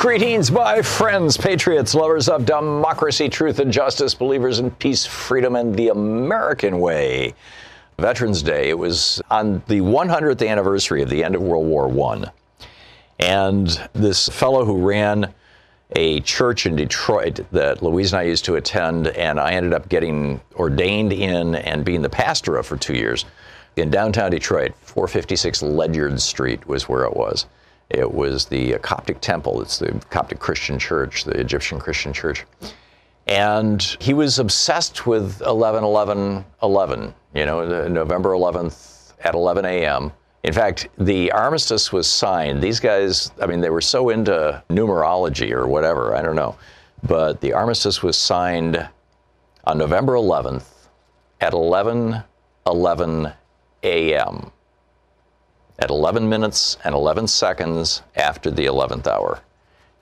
Greetings, my friends, patriots, lovers of democracy, truth, and justice, believers in peace, freedom, and the American way. Veterans Day, it was on the 100th anniversary of the end of World War I. And this fellow who ran a church in Detroit that Louise and I used to attend, and I ended up getting ordained in and being the pastor of for two years in downtown Detroit, 456 Ledyard Street was where it was. It was the Coptic Temple. It's the Coptic Christian Church, the Egyptian Christian Church. And he was obsessed with 11 11 11, you know, November 11th at 11 a.m. In fact, the armistice was signed. These guys, I mean, they were so into numerology or whatever, I don't know. But the armistice was signed on November 11th at 11 11 a.m. at 11 minutes and 11 seconds after the 11th hour.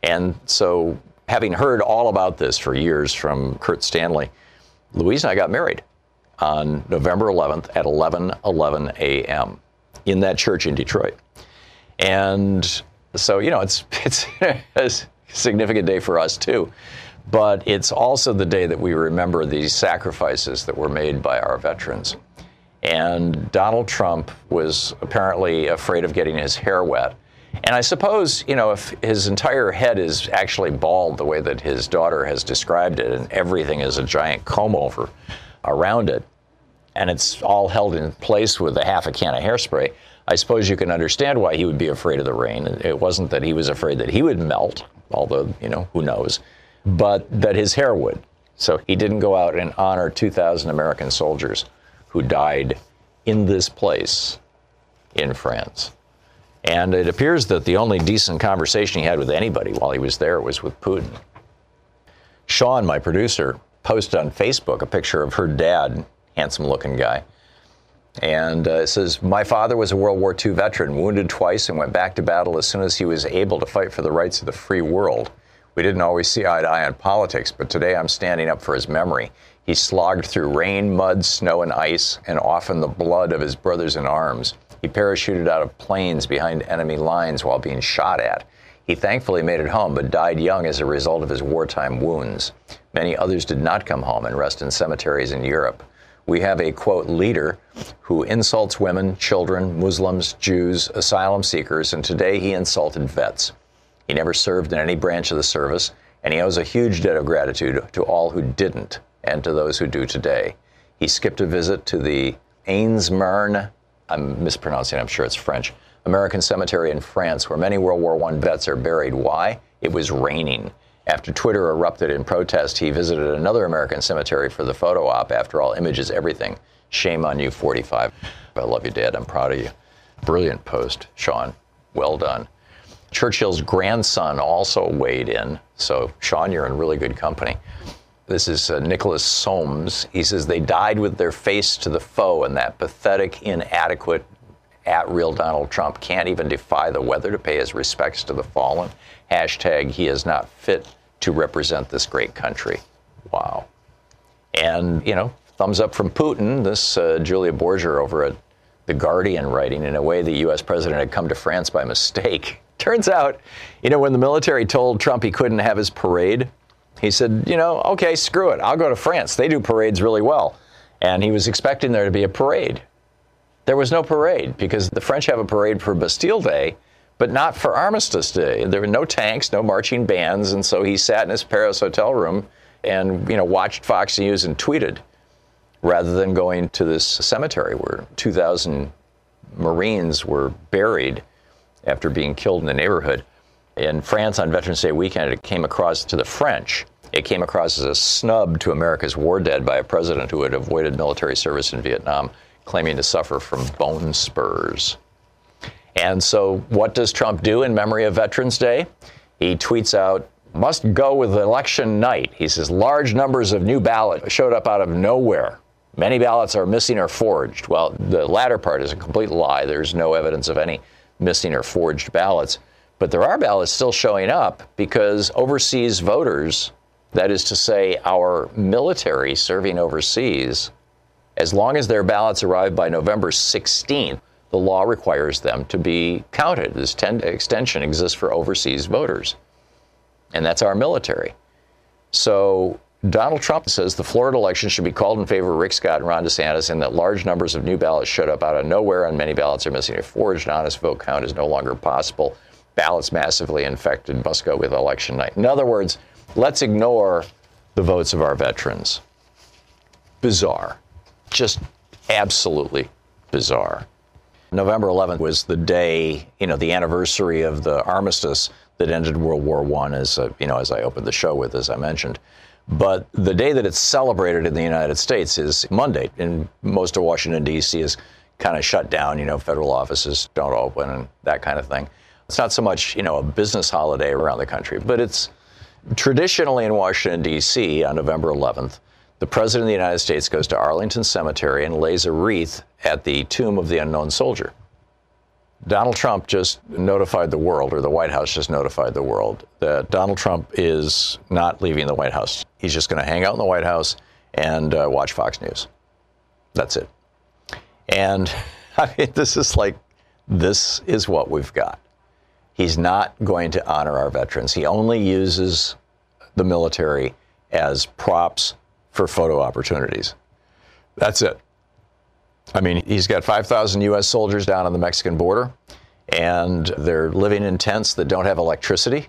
And so, having heard all about this for years from Kurt Stanley, Louise and I got married on November 11th at 11 11 a.m. in that church in Detroit. And so, you know, it's, it's a significant day for us too. But it's also the day that we remember these sacrifices that were made by our veterans. And Donald Trump was apparently afraid of getting his hair wet. And I suppose, you know, if his entire head is actually bald the way that his daughter has described it, and everything is a giant comb over around it, and it's all held in place with a half a can of hairspray, I suppose you can understand why he would be afraid of the rain. It wasn't that he was afraid that he would melt, although, you know, who knows, but that his hair would. So he didn't go out and honor 2,000 American soldiers who died in this place in France. And it appears that the only decent conversation he had with anybody while he was there was with Putin. Sean, my producer, posted on Facebook a picture of her dad, handsome looking guy. And uh, it says, My father was a World War II veteran, wounded twice, and went back to battle as soon as he was able to fight for the rights of the free world. We didn't always see eye to eye on politics, but today I'm standing up for his memory. He slogged through rain, mud, snow, and ice, and often the blood of his brothers in arms. He parachuted out of planes behind enemy lines while being shot at. He thankfully made it home, but died young as a result of his wartime wounds. Many others did not come home and rest in cemeteries in Europe. We have a quote leader who insults women, children, Muslims, Jews, asylum seekers, and today he insulted vets. He never served in any branch of the service, and he owes a huge debt of gratitude to all who didn't and to those who do today. He skipped a visit to the Aisne-Marne, I'm mispronouncing, I'm sure it's French, American cemetery in France, where many World War I vets are buried. Why? It was raining. After Twitter erupted in protest, he visited another American cemetery for the photo op. After all, images everything. Shame on you, 45. I love you, Dad. I'm proud of you. Brilliant post, Sean. Well done. Churchill's grandson also weighed in. So, Sean, you're in really good company. This is uh, Nicholas Soames. He says they died with their face to the foe, and that pathetic, inadequate, at real Donald Trump can't even defy the weather to pay his respects to the fallen. Hashtag he is not fit to represent this great country. Wow. And, you know, thumbs up from Putin. This uh, Julian Borger over at The Guardian writing in a way the U.S. president had come to France by mistake. Turns out, you know, when the military told Trump he couldn't have his parade, he said, you know, okay, screw it. I'll go to France. They do parades really well. And he was expecting there to be a parade. There was no parade because the French have a parade for Bastille Day, but not for Armistice Day. There were no tanks, no marching bands, and so he sat in his Paris hotel room and, you know, watched Fox News and tweeted rather than going to this cemetery where 2,000 Marines were buried after being killed in the neighborhood. In France on Veterans Day weekend, it came across to the French. It came across as a snub to America's war dead by a president who had avoided military service in Vietnam, claiming to suffer from bone spurs. And so, what does Trump do in memory of Veterans Day? He tweets out, must go with election night. He says large numbers of new ballots showed up out of nowhere. Many ballots are missing or forged. Well, the latter part is a complete lie. There's no evidence of any missing or forged ballots. But there are ballots still showing up because overseas voters, that is to say, our military serving overseas, as long as their ballots arrive by November 16th, the law requires them to be counted. This 10 extension exists for overseas voters, and that's our military. So Donald Trump says the Florida election should be called in favor of Rick Scott and Ron DeSantis, and that large numbers of new ballots showed up out of nowhere, and many ballots are missing. A forged, honest vote count is no longer possible. Ballots massively infected must go with election night. In other words, let's ignore the votes of our veterans. Bizarre. Just absolutely bizarre. November 11th was the day, you know, the anniversary of the armistice that ended World War I, as uh, you know, as I opened the show with, as I mentioned. But the day that it's celebrated in the United States is Monday, and most of Washington D.C. is kind of shut down. You know, federal offices don't open and that kind of thing. It's not so much, you know, a business holiday around the country, but it's traditionally in Washington D.C. on November 11th. The President of the United States goes to Arlington Cemetery and lays a wreath at the tomb of the unknown soldier. Donald Trump just notified the world, or the White House just notified the world, that Donald Trump is not leaving the White House. He's just going to hang out in the White House and uh, watch Fox News. That's it. And I mean, this is like, this is what we've got. He's not going to honor our veterans. He only uses the military as props for photo opportunities. That's it. I mean, he's got 5,000 U.S. soldiers down on the Mexican border, and they're living in tents that don't have electricity.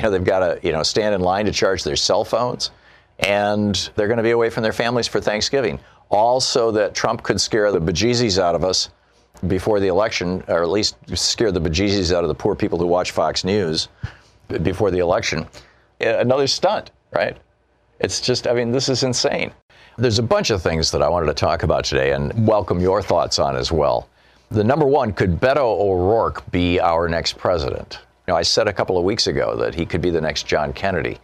You know, they've got to, you know, stand in line to charge their cell phones, and they're going to be away from their families for Thanksgiving. All so that Trump could scare the bejesus out of us before the election, or at least scare the bejesus out of the poor people who watch Fox News before the election. Another stunt, right? It's just, I mean, this is insane. There's a bunch of things that I wanted to talk about today and welcome your thoughts on as well. The number one, could Beto O'Rourke be our next president? You know, I said a couple of weeks ago that he could be the next John Kennedy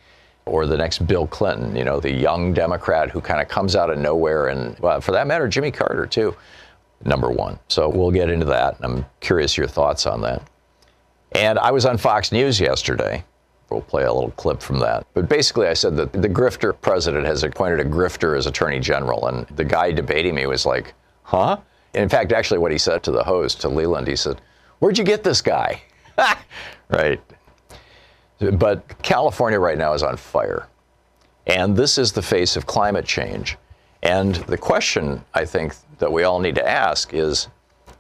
or the next Bill Clinton, you know, the young Democrat who kind of comes out of nowhere, and well, for that matter, Jimmy Carter, too, number one. So we'll get into that. I'm curious your thoughts on that. And I was on Fox News yesterday, We'll play a little clip from that. But basically, I said that the grifter president has appointed a grifter as attorney general. And the guy debating me was like, huh? And in fact, actually, what he said to the host, to Leland, he said, Where'd you get this guy? right. But California right now is on fire. And this is the face of climate change. And the question I think that we all need to ask is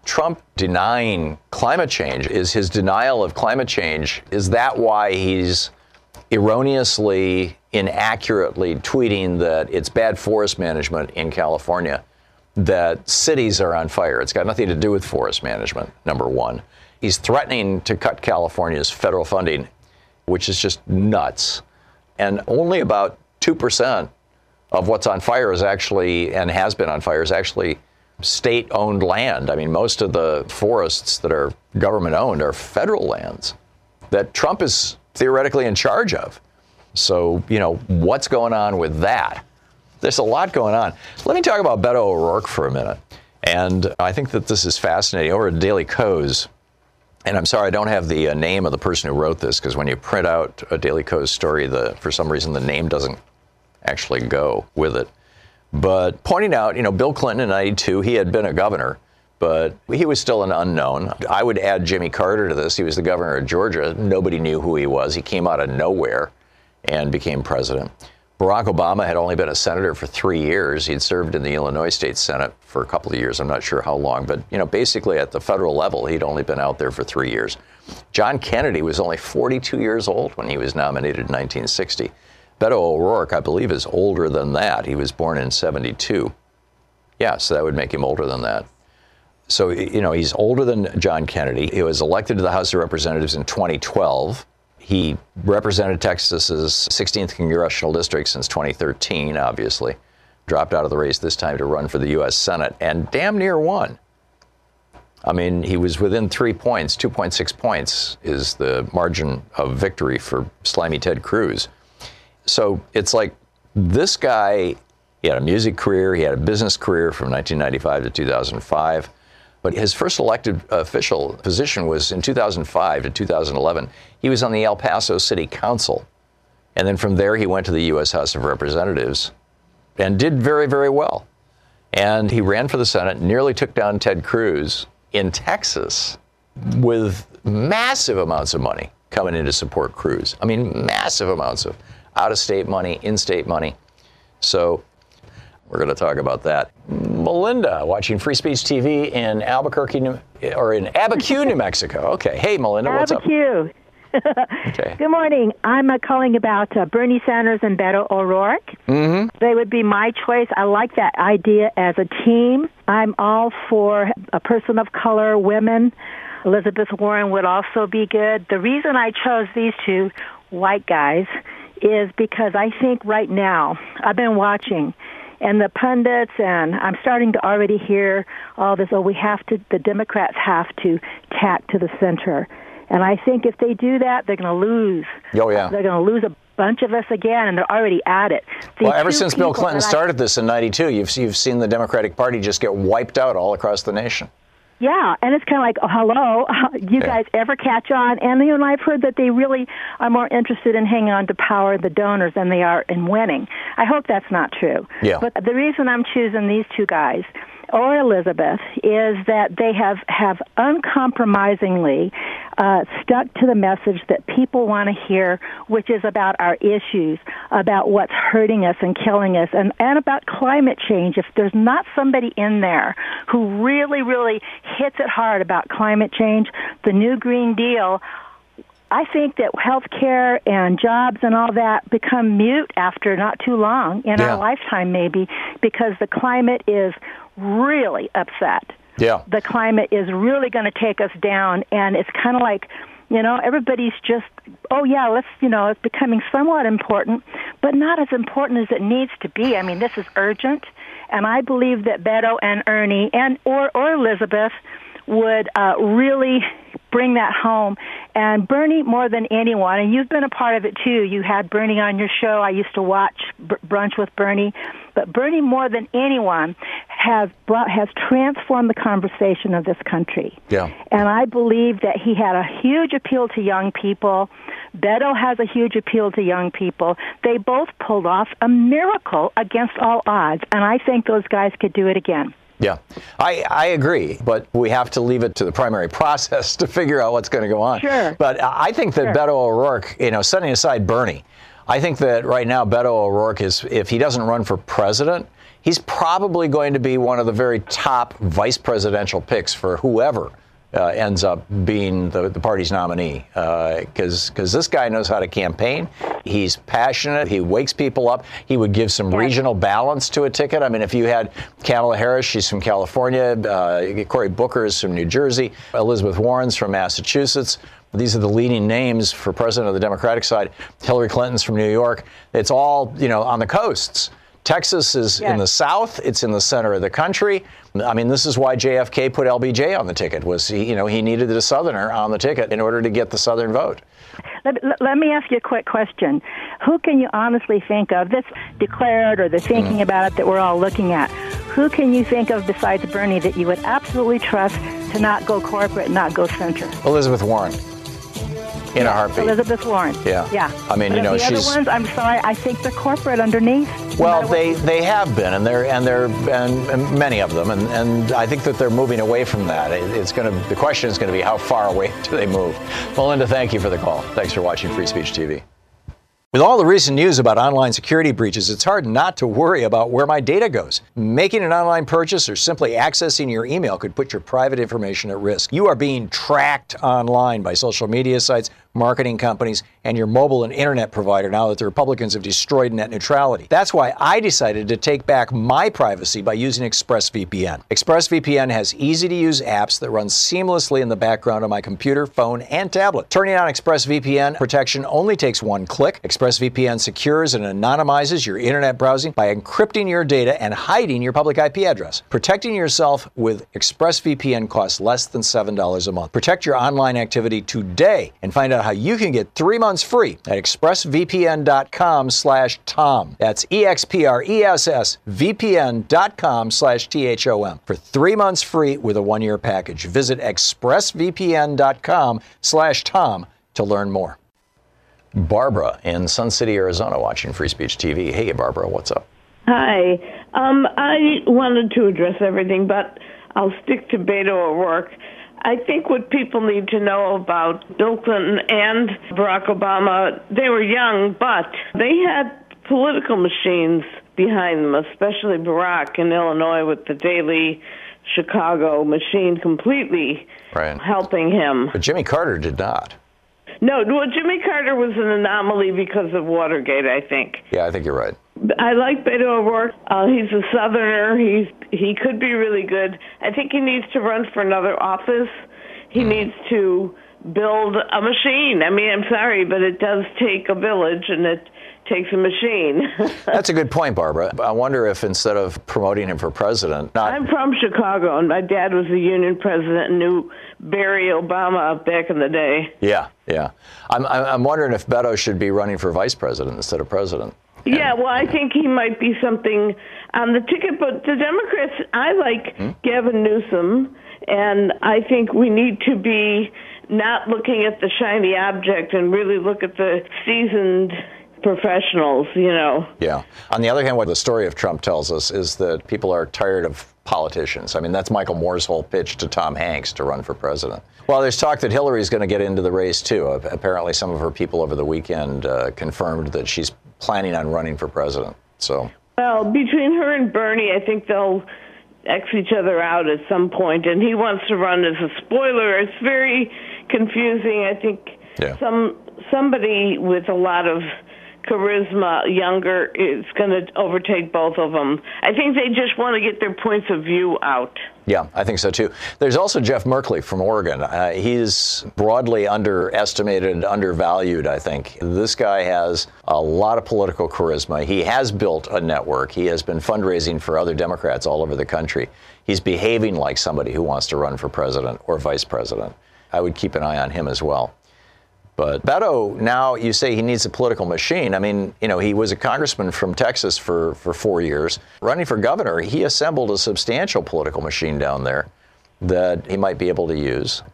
Trump denying climate change? Is his denial of climate change, is that why he's erroneously, inaccurately tweeting that it's bad forest management in California, that cities are on fire? It's got nothing to do with forest management, number one. He's threatening to cut California's federal funding, which is just nuts. And only about 2% of what's on fire is actually, and has been on fire, is actually state owned land. I mean, most of the forests that are government owned are federal lands that Trump is theoretically in charge of. So, you know, what's going on with that? There's a lot going on. Let me talk about Beto O'Rourke for a minute. And I think that this is fascinating. Over at Daily Kos, and I'm sorry I don't have the uh, name of the person who wrote this because when you print out a Daily Kos story, the for some reason the name doesn't actually go with it. But pointing out, you know, Bill Clinton in 92, he had been a governor, but he was still an unknown. I would add Jimmy Carter to this. He was the governor of Georgia. Nobody knew who he was. He came out of nowhere and became president. Barack Obama had only been a senator for three years. He'd served in the Illinois State Senate for a couple of years. I'm not sure how long, but you know, basically at the federal level, he'd only been out there for three years. John Kennedy was only 42 years old when he was nominated in 1960. Beto O'Rourke, I believe, is older than that. He was born in 72. Yeah, so that would make him older than that. So, you know, he's older than John Kennedy. He was elected to the House of Representatives in 2012. He represented Texas's 16th congressional district since 2013, obviously. Dropped out of the race this time to run for the U.S. Senate and damn near won. I mean, he was within three points, 2.6 points is the margin of victory for slimy Ted Cruz. So it's like this guy, he had a music career, he had a business career from 1995 to 2005. But his first elected official position was in 2005 to 2011. He was on the El Paso City Council. And then from there, he went to the U.S. House of Representatives and did very, very well. And he ran for the Senate, nearly took down Ted Cruz in Texas with massive amounts of money coming in to support Cruz. I mean, massive amounts of out of state money, in state money. So we're going to talk about that. Melinda, watching Free Speech TV in Albuquerque, New, or in Abiquiu, New Mexico. Okay. Hey, Melinda, what's Abiquiu. up? okay. Good morning. I'm uh, calling about uh, Bernie Sanders and Beto O'Rourke. Mm-hmm. They would be my choice. I like that idea as a team. I'm all for a person of color, women. Elizabeth Warren would also be good. The reason I chose these two white guys is because I think right now, I've been watching, and the pundits, and I'm starting to already hear all this, oh, we have to, the Democrats have to tack to the center. And I think if they do that, they're going to lose. Oh, yeah. They're going to lose a bunch of us again, and they're already at it. The well, ever since Bill Clinton I- started this in 92, you've, you've seen the Democratic Party just get wiped out all across the nation. Yeah, and it's kind of like, oh, hello, you Yeah. guys ever catch on? And you know, I've heard that they really are more interested in hanging on to power, the donors, than they are in winning. I hope that's not true. Yeah. But the reason I'm choosing these two guys or Elizabeth is that they have have uncompromisingly uh, stuck to the message that people want to hear, which is about our issues, about what's hurting us and killing us, and, and about climate change. If there's not somebody in there who really, really hits it hard about climate change, the new Green Deal, I think that health care and jobs and all that become mute after not too long in Yeah. our lifetime, maybe, because the climate is really upset Yeah. the climate is really going to take us down and it's kind of like you know everybody's just oh yeah let's you know it's becoming somewhat important but not as important as it needs to be i mean this is urgent and i believe that beto and ernie and or or elizabeth would uh, really bring that home. And Bernie, more than anyone, and you've been a part of it too. You had Bernie on your show. I used to watch Br- Brunch with Bernie, but Bernie, more than anyone, has brought has transformed the conversation of this country. Yeah. And I believe that he had a huge appeal to young people. Beto has a huge appeal to young people. They both pulled off a miracle against all odds, and I think those guys could do it again. Yeah, I, I agree, but we have to leave it to the primary process to figure out what's going to go on. Sure. But I think that Sure. Beto O'Rourke, you know, setting aside Bernie, I think that right now Beto O'Rourke is, if he doesn't run for president, he's probably going to be one of the very top vice presidential picks for whoever uh, ends up being the, the party's nominee. Because because this guy knows how to campaign. He's passionate. He wakes people up. He would give some regional balance to a ticket. I mean, if you had Kamala Harris, she's from California. Uh, Cory Booker is from New Jersey. Elizabeth Warren's from Massachusetts. These are the leading names for president of the Democratic side. Hillary Clinton's from New York. It's all you know on the coasts. Texas is in the south. It's in the center of the country. I mean, this is why JFK put LBJ on the ticket. Was he, you know, he needed a Southerner on the ticket in order to get the Southern vote. Let, let- me ask you a quick question. Who can you honestly think of that's declared or they're thinking about it that we're all looking at? Who can you think of besides Bernie that you would absolutely trust to not go corporate, not go center? Elizabeth Warren. In a heartbeat. Elizabeth Warren. Yeah. Yeah. I mean, But you know, the she's- other ones. I'm sorry. I think they're corporate underneath. Well, what they, they have been, and they're and they're and, and many of them, and, and I think that they're moving away from that. It, it's going to the question is going to be how far away do they move? Melinda, thank you for the call. Thanks for watching Free Speech TV. With all the recent news about online security breaches, it's hard not to worry about where my data goes. Making an online purchase or simply accessing your email could put your private information at risk. You are being tracked online by social media sites, marketing companies, and your mobile and internet provider now that the Republicans have destroyed net neutrality. That's why I decided to take back my privacy by using ExpressVPN. ExpressVPN has easy to use apps that run seamlessly in the background on my computer, phone, and tablet. Turning on ExpressVPN protection only takes one click. ExpressVPN secures and anonymizes your internet browsing by encrypting your data and hiding your public IP address. Protecting yourself with ExpressVPN costs less than $7 a month. Protect your online activity today and find out how you can get three months free at expressvpn.com slash thom. That's E-X-P-R-E-S-S vpn.com slash T-H-O-M for three months free with a one-year package. Visit expressvpn.com slash thom to learn more. Barbara in Sun City, Arizona, watching Free Speech TV. Hey, Barbara, what's up? Hi. Um, I wanted to address everything, but I'll stick to Beto O'Rourke. I think what people need to know about Bill Clinton and Barack Obama, they were young, but they had political machines behind them, especially Barack in Illinois with the Daley Chicago machine completely Right. helping him. But Jimmy Carter did not. No, well, Jimmy Carter was an anomaly because of Watergate, I think. Yeah, I think you're right. I like Beto O'Rourke. Uh, he's a Southerner. He's he could be really good. I think he needs to run for another office. He needs to build a machine. I mean, I'm sorry, but it does take a village, and it takes a machine. That's a good point, Barbara. I wonder if instead of promoting him for president, not I'm from Chicago, and my dad was a union president and knew Barry Obama back in the day. yeah, yeah. I'm I'm wondering if Beto should be running for vice president instead of president. Yeah, well, I think he might be something on the ticket, but the Democrats, I like Hmm? Gavin Newsom, and I think we need to be not looking at the shiny object and really look at the seasoned professionals, you know. Yeah. On the other hand, what the story of Trump tells us is that people are tired of politicians. I mean, that's Michael Moore's whole pitch to Tom Hanks to run for president. Well, there's talk that Hillary's going to get into the race too. Apparently, some of her people over the weekend uh, confirmed that she's planning on running for president. So, Well, between her and Bernie, I think they'll X each other out at some point, and he wants to run as a spoiler. It's very confusing. I think Yeah. some somebody with a lot of charisma, younger, is going to overtake both of them. I think they just want to get their points of view out. yeah, I think so too. There's also Jeff Merkley from Oregon. Uh, he's broadly underestimated, undervalued, I think. This guy has a lot of political charisma. He has built a network. He has been fundraising for other Democrats all over the country. He's behaving like somebody who wants to run for president or vice president. I would keep an eye on him as well. But Beto, now you say he needs a political machine. I mean, you know, he was a congressman from Texas for, for four years. Running for governor, he assembled a substantial political machine down there that he might be able to use.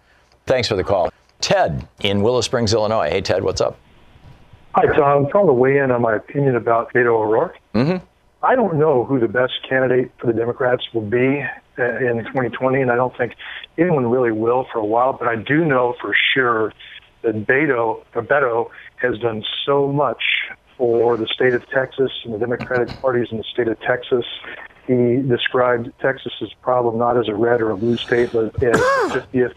Thanks for the call. Ted in Willow Springs, Illinois. Hey, Ted, what's up? Hi, Thom. I'm calling to weigh in on my opinion about Beto O'Rourke. Mm-hmm. I don't know who the best candidate for the Democrats will be uh, in 2020, and I don't think anyone really will for a while. But I do know for sure that Beto, or Beto has done so much for the state of Texas and the Democratic parties in the state of Texas. He described Texas's problem not as a red or a blue state, but as the ah. 50th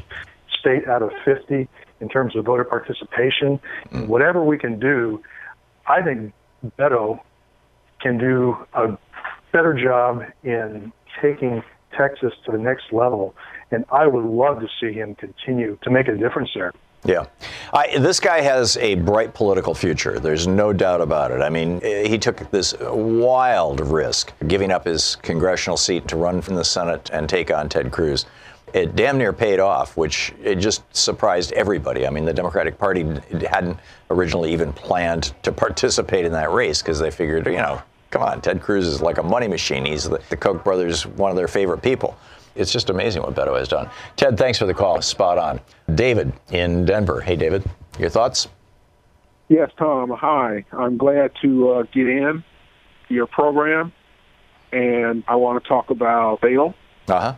state out of 50 in terms of voter participation. And whatever we can do, I think Beto can do a better job in taking Texas to the next level. And I would love to see him continue to make a difference there. Yeah. I, this guy has a bright political future. There's no doubt about it. I mean, eh, he took this wild risk, giving up his congressional seat to run from the Senate and take on Ted Cruz. It damn near paid off, which it just surprised everybody. I mean, the Democratic Party hadn't originally even planned to participate in that race because they figured, you know, come on, Ted Cruz is like a money machine. He's the, the Koch brothers, one of their favorite people. It's just amazing what Beto has done. Ted, thanks for the call. Spot on. David in Denver. Hey, David. Your thoughts? Yes, Thom. Hi. I'm glad to uh, get in your program, and I want to talk about Beto. Uh huh.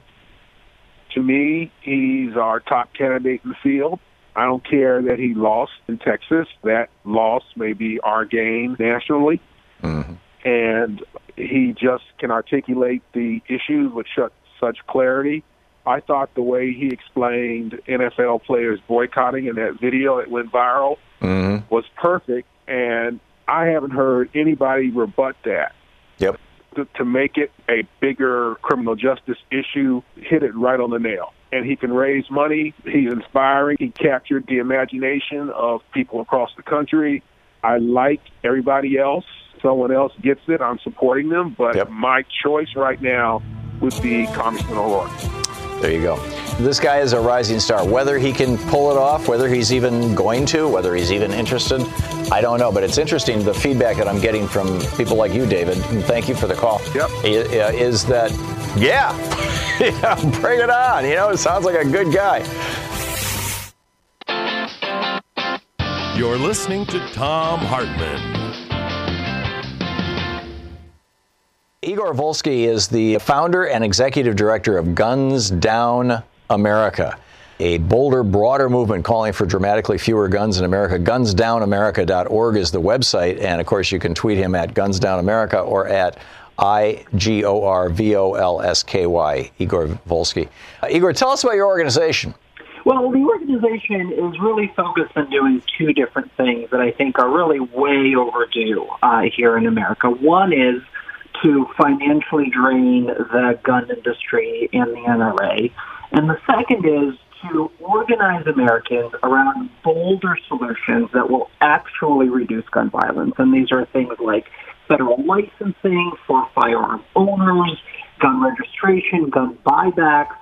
To me, he's our top candidate in the field. I don't care that he lost in Texas. That loss may be our gain nationally. Mm-hmm. And he just can articulate the issues with such clarity. I thought the way he explained NFL players boycotting in that video that went viral mm-hmm. was perfect, and I haven't heard anybody rebut that. Yep. To, to make it a bigger criminal justice issue, hit it right on the nail. And he can raise money. He's inspiring. He captured the imagination of people across the country. I like everybody else. Someone else gets it. I'm supporting them. But yep. my choice right now would be Congressman O'Rourke. There you go. This guy is a rising star. Whether he can pull it off, whether he's even going to, whether he's even interested, I don't know. But it's interesting the feedback that I'm getting from people like you, David. And thank you for the call. Yep. Uh, is that, yeah, yeah, bring it on. You know, it sounds like a good guy. You're listening to Thom Hartmann. Igor Volsky is the founder and executive director of Guns Down America, a bolder, broader movement calling for dramatically fewer guns in America. GunsDownAmerica.org is the website, and of course, you can tweet him at GunsDownAmerica or at I G O R V O L S K Y, Igor Volsky. Uh, Igor, tell us about your organization. Well, the organization is really focused on doing two different things that I think are really way overdue uh, here in America. One is to financially drain the gun industry and the NRA. And the second is to organize Americans around bolder solutions that will actually reduce gun violence. And these are things like federal licensing for firearm owners, gun registration, gun buybacks.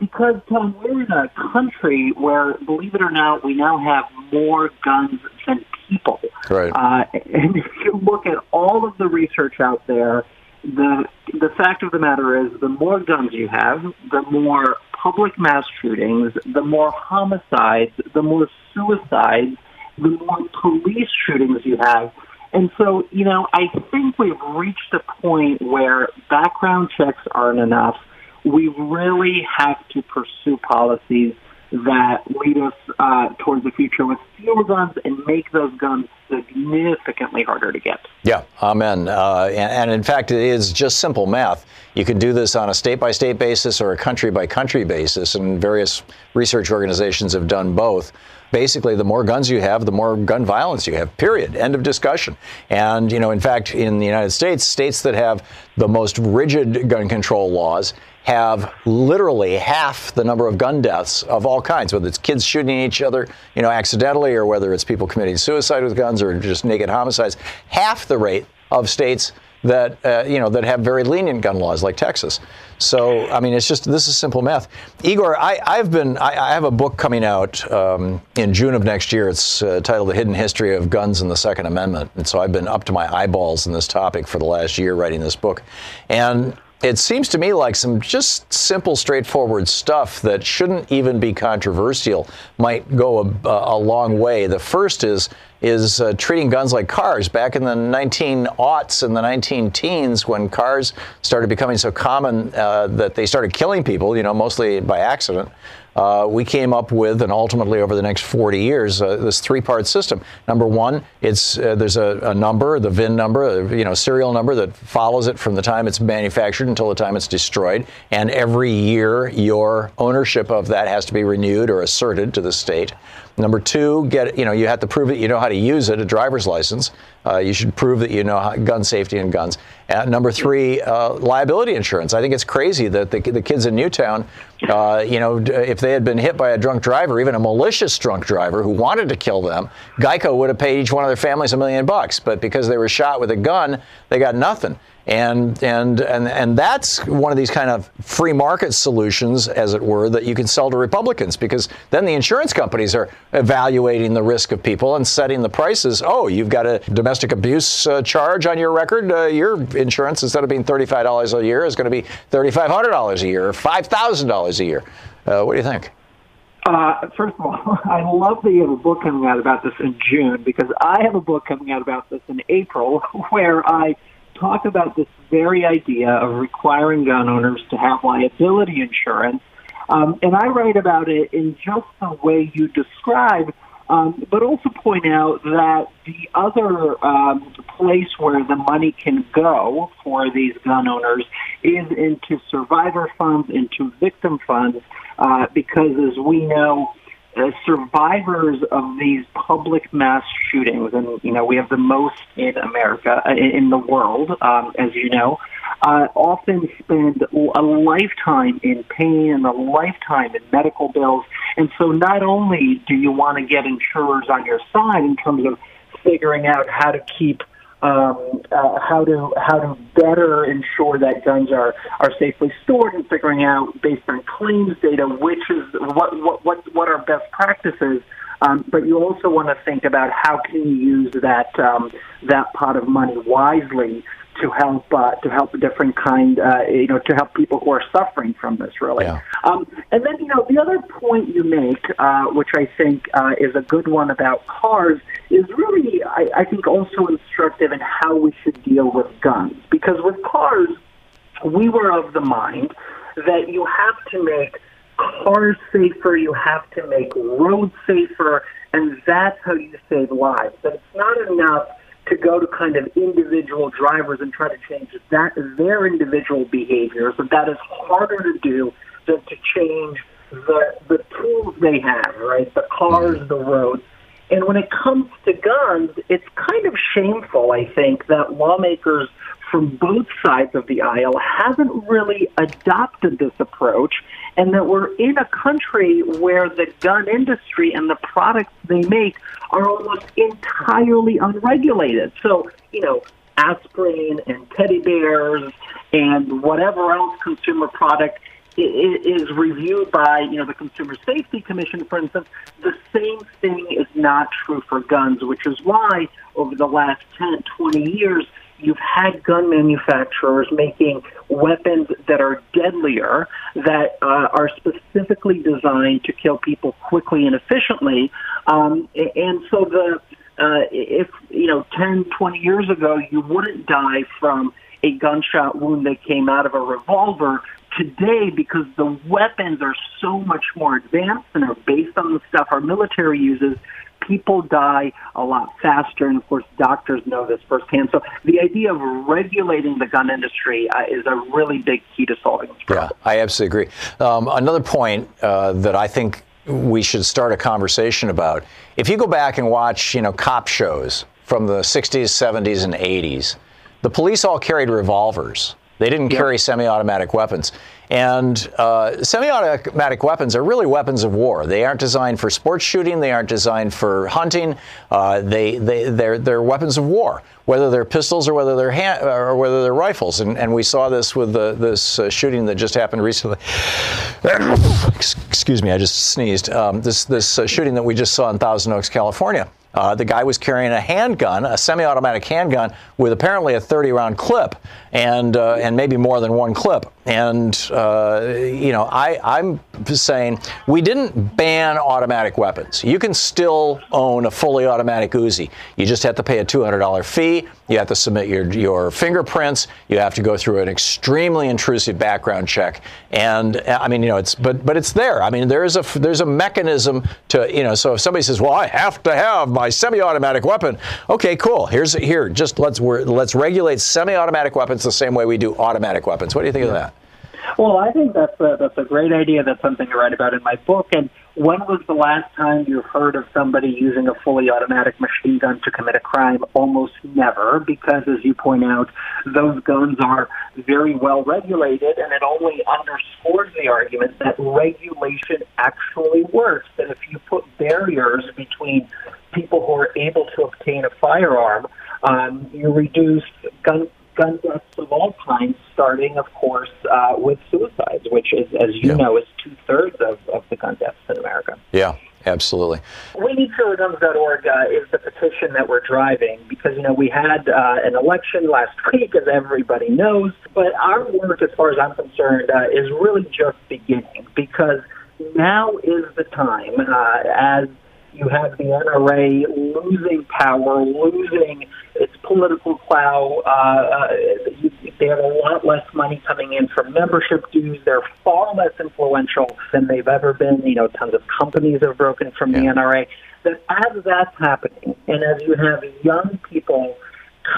Because, Tom, we're in a country where, believe it or not, we now have more guns than people. Right. Uh, and if you look at all of the research out there, the the fact of the matter is, the more guns you have, the more public mass shootings, the more homicides, the more suicides, the more police shootings you have. And so, you know, I think we've reached a point where background checks aren't enough. We really have to pursue policies that lead us uh, towards the future with fewer guns and make those guns significantly harder to get. Yeah, amen. Uh, and, and, in fact, it is just simple math. You can do this on a state by state basis or a country by country basis, and various research organizations have done both. Basically, the more guns you have, the more gun violence you have, period. End of discussion. And, you know, in fact, in the United States, states that have the most rigid gun control laws have literally half the number of gun deaths of all kinds, whether it's kids shooting each other, you know, accidentally, or whether it's people committing suicide with guns or just naked homicides. Half the rate of states that uh, you know that have very lenient gun laws, like Texas. So I mean, it's just this is simple math. Igor, I, have been I, I, have a book coming out um, in June of next year. It's uh, titled "The Hidden History of Guns and the Second Amendment," and so I've been up to my eyeballs in this topic for the last year writing this book, and it seems to me like some just simple, straightforward stuff that shouldn't even be controversial might go a, a long way. The first is is uh, treating guns like cars. Back in the 19 aughts and the 19 teens, when cars started becoming so common uh, that they started killing people, you know, mostly by accident uh, we came up with, and ultimately over the next 40 years, uh, this three-part system. Number one, it's uh, there's a, a, number, the VIN number, uh, you know, serial number that follows it from the time it's manufactured until the time it's destroyed, and every year your ownership of that has to be renewed or asserted to the state. Number two, get you know you have to prove that you know how to use it, a driver's license. Uh, you should prove that you know how, gun safety and guns. And number three, uh, liability insurance. I think it's crazy that the, the kids in Newtown, uh, you know, if they had been hit by a drunk driver, even a malicious drunk driver who wanted to kill them, Geico would have paid each one of their families a million bucks. But because they were shot with a gun, they got nothing. And, and, and, and that's one of these kind of free market solutions, as it were, that you can sell to Republicans because then the insurance companies are evaluating the risk of people and setting the prices. Oh, you've got a domestic abuse uh, charge on your record. Uh, your insurance, instead of being $35 a year, is going to be $3,500 a year or $5,000 a year. Uh, what do you think? Uh, first of all, I love that you have a book coming out about this in June because I have a book coming out about this in April where I talk about this very idea of requiring gun owners to have liability insurance. Um, and I write about it in just the way you describe, um, but also point out that the other um, place where the money can go for these gun owners is into survivor funds, into victim funds, uh, because as we know, uh, survivors of these public mass shootings, and you know we have the most in America, uh, in the world, um, as you know, uh, often spend a lifetime in pain and a lifetime in medical bills. And so, not only do you want to get insurers on your side in terms of figuring out how to keep um, uh, how to how to better ensure that guns are are safely stored and figuring out based on claims data which is what what what, what are best practices. Um, but you also want to think about how can you use that um, that pot of money wisely to help uh, to help a different kind, uh, you know, to help people who are suffering from this, really. Yeah. Um, and then, you know, the other point you make, uh, which I think uh, is a good one about cars, is really, I, I think, also instructive in how we should deal with guns. Because with cars, we were of the mind that you have to make cars safer, you have to make roads safer, and that's how you save lives. But it's not enough to go to kind of individual drivers and try to change that their individual behaviors, but that is harder to do than to change the the tools they have, right? The cars, mm-hmm. the roads. And when it comes to guns, it's kind of shameful, I think, that lawmakers from both sides of the aisle haven't really adopted this approach and that we're in a country where the gun industry and the products they make are almost entirely unregulated. So, you know, aspirin and teddy bears and whatever else consumer product is reviewed by, you know, the Consumer Safety Commission, for instance, the same thing is not true for guns, which is why over the last 10, 20 years, you've had gun manufacturers making weapons that are deadlier, that uh, are specifically designed to kill people quickly and efficiently. Um, and so the uh, if you know 10, 20 years ago, you wouldn't die from a gunshot wound that came out of a revolver. Today, because the weapons are so much more advanced and are based on the stuff our military uses, people die a lot faster, and of course, doctors know this firsthand. So the idea of regulating the gun industry uh, is a really big key to solving this problem. Yeah, I absolutely agree. Um, another point uh, that I think we should start a conversation about: if you go back and watch, you know, cop shows from the 60s, 70s, and 80s, the police all carried revolvers. They didn't yep. carry semi-automatic weapons. And uh, semi-automatic weapons are really weapons of war. They aren't designed for sports shooting. They aren't designed for hunting. Uh, they, they, they're, they're weapons of war, whether they're pistols or whether they're hand, or whether they're rifles. And, and we saw this with the, this uh, shooting that just happened recently. Excuse me, I just sneezed. Um, this this uh, shooting that we just saw in Thousand Oaks, California. Uh, the guy was carrying a handgun, a semi-automatic handgun, with apparently a 30-round clip, and uh, and maybe more than one clip. And uh, you know, I, I'm saying we didn't ban automatic weapons. You can still own a fully automatic Uzi. You just have to pay a $200 fee. You have to submit your your fingerprints. You have to go through an extremely intrusive background check. And I mean, you know, it's but but it's there. I mean, there is a there's a mechanism to you know. So if somebody says, "Well, I have to have my semi-automatic weapon," okay, cool. Here's here. Just let's let's regulate semi-automatic weapons the same way we do automatic weapons. What do you think yeah. of that? Well, I think that's a, that's a great idea. That's something to write about in my book. And when was the last time you heard of somebody using a fully automatic machine gun to commit a crime? Almost never, because as you point out, those guns are very well regulated, and it only underscores the argument that regulation actually works. That if you put barriers between people who are able to obtain a firearm, um, you reduce gun gun deaths of all kinds, starting, of course, uh, with suicides, which is, as you yeah. know, is two thirds of, of the gun deaths in America. Yeah. Absolutely. We need guns.org uh, is the petition that we're driving because, you know, we had uh, an election last week, as everybody knows, but our work, as far as I'm concerned, uh, is really just beginning because now is the time uh, as you have the NRA losing power, losing political clout. Uh, uh, they have a lot less money coming in from membership dues. They're far less influential than they've ever been. You know, tons of companies have broken from yeah. the NRA. That as that's happening, and as you have young people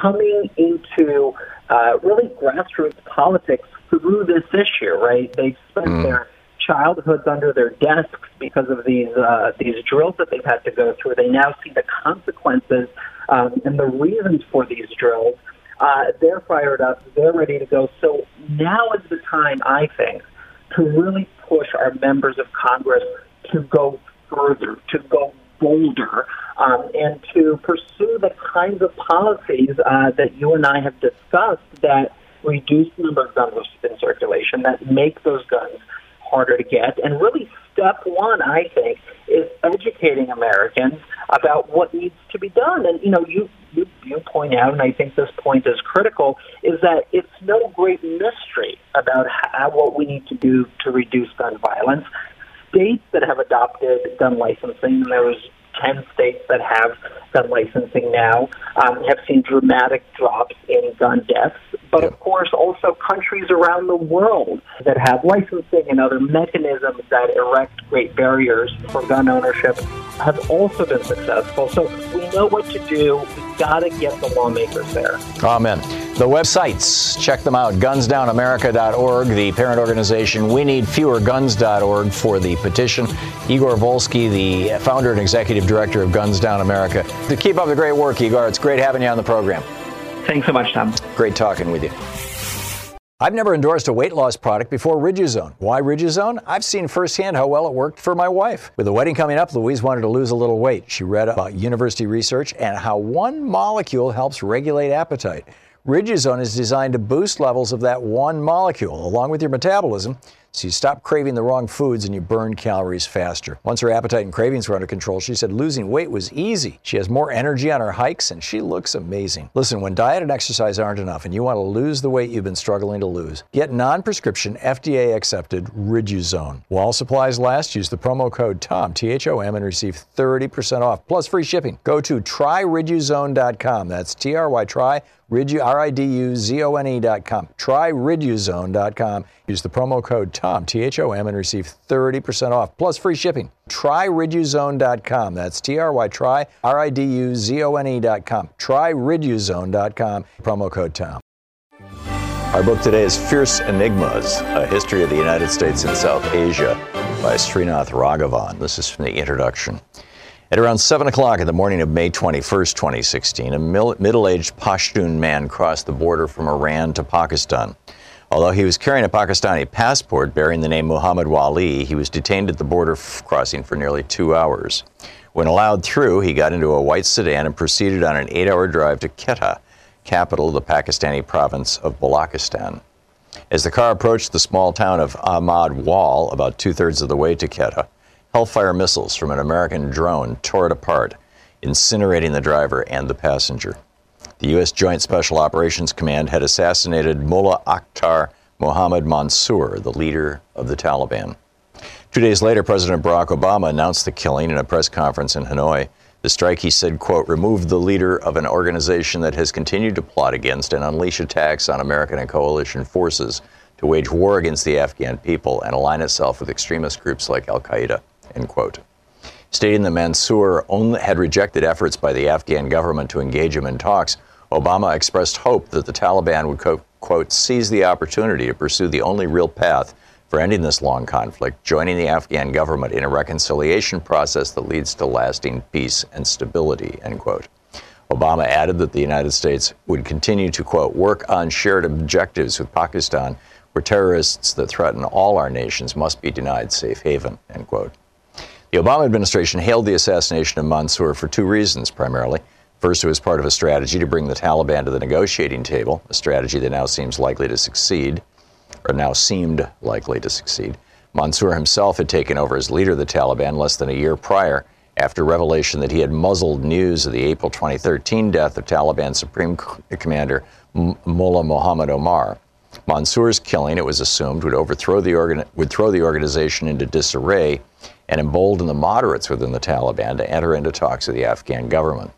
coming into uh, really grassroots politics through this issue, right? They've spent mm. their childhoods under their desks because of these uh, these drills that they've had to go through. They now see the consequences um, and the reasons for these drills. Uh, they're fired up. They're ready to go. So now is the time, I think, to really push our members of Congress to go further, to go bolder, um, and to pursue the kinds of policies uh, that you and I have discussed that reduce the number of guns in circulation, that make those guns harder to get. And really, step one, I think, is educating Americans about what needs to be done. And you know, you you, you point out, and I think this point is critical, is that it's no great mystery about how, what we need to do to reduce gun violence. States that have adopted gun licensing, and there was 10 states that have gun licensing now um, have seen dramatic drops in gun deaths. But of course, also countries around the world that have licensing and other mechanisms that erect great barriers for gun ownership have also been successful. So we know what to do. We've got to get the lawmakers there. Amen. The websites, check them out gunsdownamerica.org, the parent organization we need fewer guns.org for the petition. Igor Volsky, the founder and executive director of Guns Down America. To keep up the great work, Igor, it's great having you on the program. Thanks so much, Thom. Great talking with you. I've never endorsed a weight loss product before Riduzone. Why Riduzone? I've seen firsthand how well it worked for my wife. With the wedding coming up, Louise wanted to lose a little weight. She read about university research and how one molecule helps regulate appetite. Riduzone is designed to boost levels of that one molecule along with your metabolism so you stop craving the wrong foods and you burn calories faster. Once her appetite and cravings were under control, she said losing weight was easy. She has more energy on her hikes and she looks amazing. Listen, when diet and exercise aren't enough and you want to lose the weight you've been struggling to lose, get non-prescription FDA accepted Riduzone. While supplies last, use the promo code TOM, T H O M, and receive 30% off plus free shipping. Go to tryriduzone.com. That's T R Y try Ridu, R-I-D-U-Z-O-N-E dot com. Try Riduzone.com. Use the promo code TOM, T-H-O-M, and receive 30% off, plus free shipping. Try Riduzone.com. That's T-R-Y, try, R-I-D-U-Z-O-N-E dot com. Try Riduzone.com, promo code TOM. Our book today is Fierce Enigmas, A History of the United States and South Asia by Srinath Raghavan. This is from the introduction. At around 7 o'clock in the morning of May 21, 2016, a middle aged Pashtun man crossed the border from Iran to Pakistan. Although he was carrying a Pakistani passport bearing the name Muhammad Wali, he was detained at the border crossing for nearly two hours. When allowed through, he got into a white sedan and proceeded on an eight hour drive to Quetta, capital of the Pakistani province of Balochistan. As the car approached the small town of Ahmad Wal, about two thirds of the way to Quetta, Hellfire missiles from an American drone tore it apart, incinerating the driver and the passenger. The U.S. Joint Special Operations Command had assassinated Mullah Akhtar Mohammad Mansour, the leader of the Taliban. Two days later, President Barack Obama announced the killing in a press conference in Hanoi. The strike, he said, quote, removed the leader of an organization that has continued to plot against and unleash attacks on American and coalition forces to wage war against the Afghan people and align itself with extremist groups like Al Qaeda. End quote. Stating that Mansour only had rejected efforts by the Afghan government to engage him in talks, Obama expressed hope that the Taliban would, quote, seize the opportunity to pursue the only real path for ending this long conflict, joining the Afghan government in a reconciliation process that leads to lasting peace and stability, end quote. Obama added that the United States would continue to, quote, work on shared objectives with Pakistan, where terrorists that threaten all our nations must be denied safe haven, end quote. The Obama administration hailed the assassination of Mansour for two reasons primarily. First, it was part of a strategy to bring the Taliban to the negotiating table, a strategy that now seems likely to succeed, or now seemed likely to succeed. Mansour himself had taken over as leader of the Taliban less than a year prior after revelation that he had muzzled news of the April 2013 death of Taliban Supreme Commander Mullah Muhammad Omar. Mansour's killing, it was assumed, would overthrow the organ- would throw the organization into disarray and embolden the moderates within the Taliban to enter into talks with the Afghan government.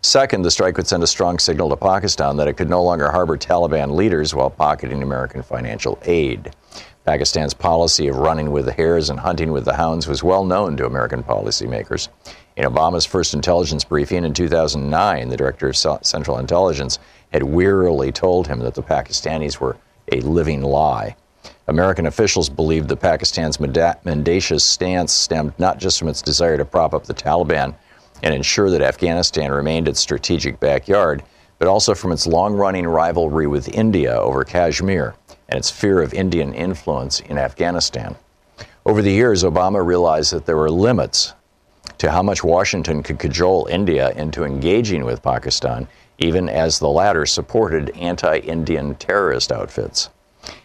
Second, the strike would send a strong signal to Pakistan that it could no longer harbor Taliban leaders while pocketing American financial aid. Pakistan's policy of running with the hares and hunting with the hounds was well known to American policymakers. In Obama's first intelligence briefing in 2009, the director of Central Intelligence had wearily told him that the Pakistanis were a living lie. American officials believed that Pakistan's mendacious stance stemmed not just from its desire to prop up the Taliban and ensure that Afghanistan remained its strategic backyard, but also from its long running rivalry with India over Kashmir and its fear of Indian influence in Afghanistan. Over the years, Obama realized that there were limits to how much Washington could cajole India into engaging with Pakistan, even as the latter supported anti Indian terrorist outfits.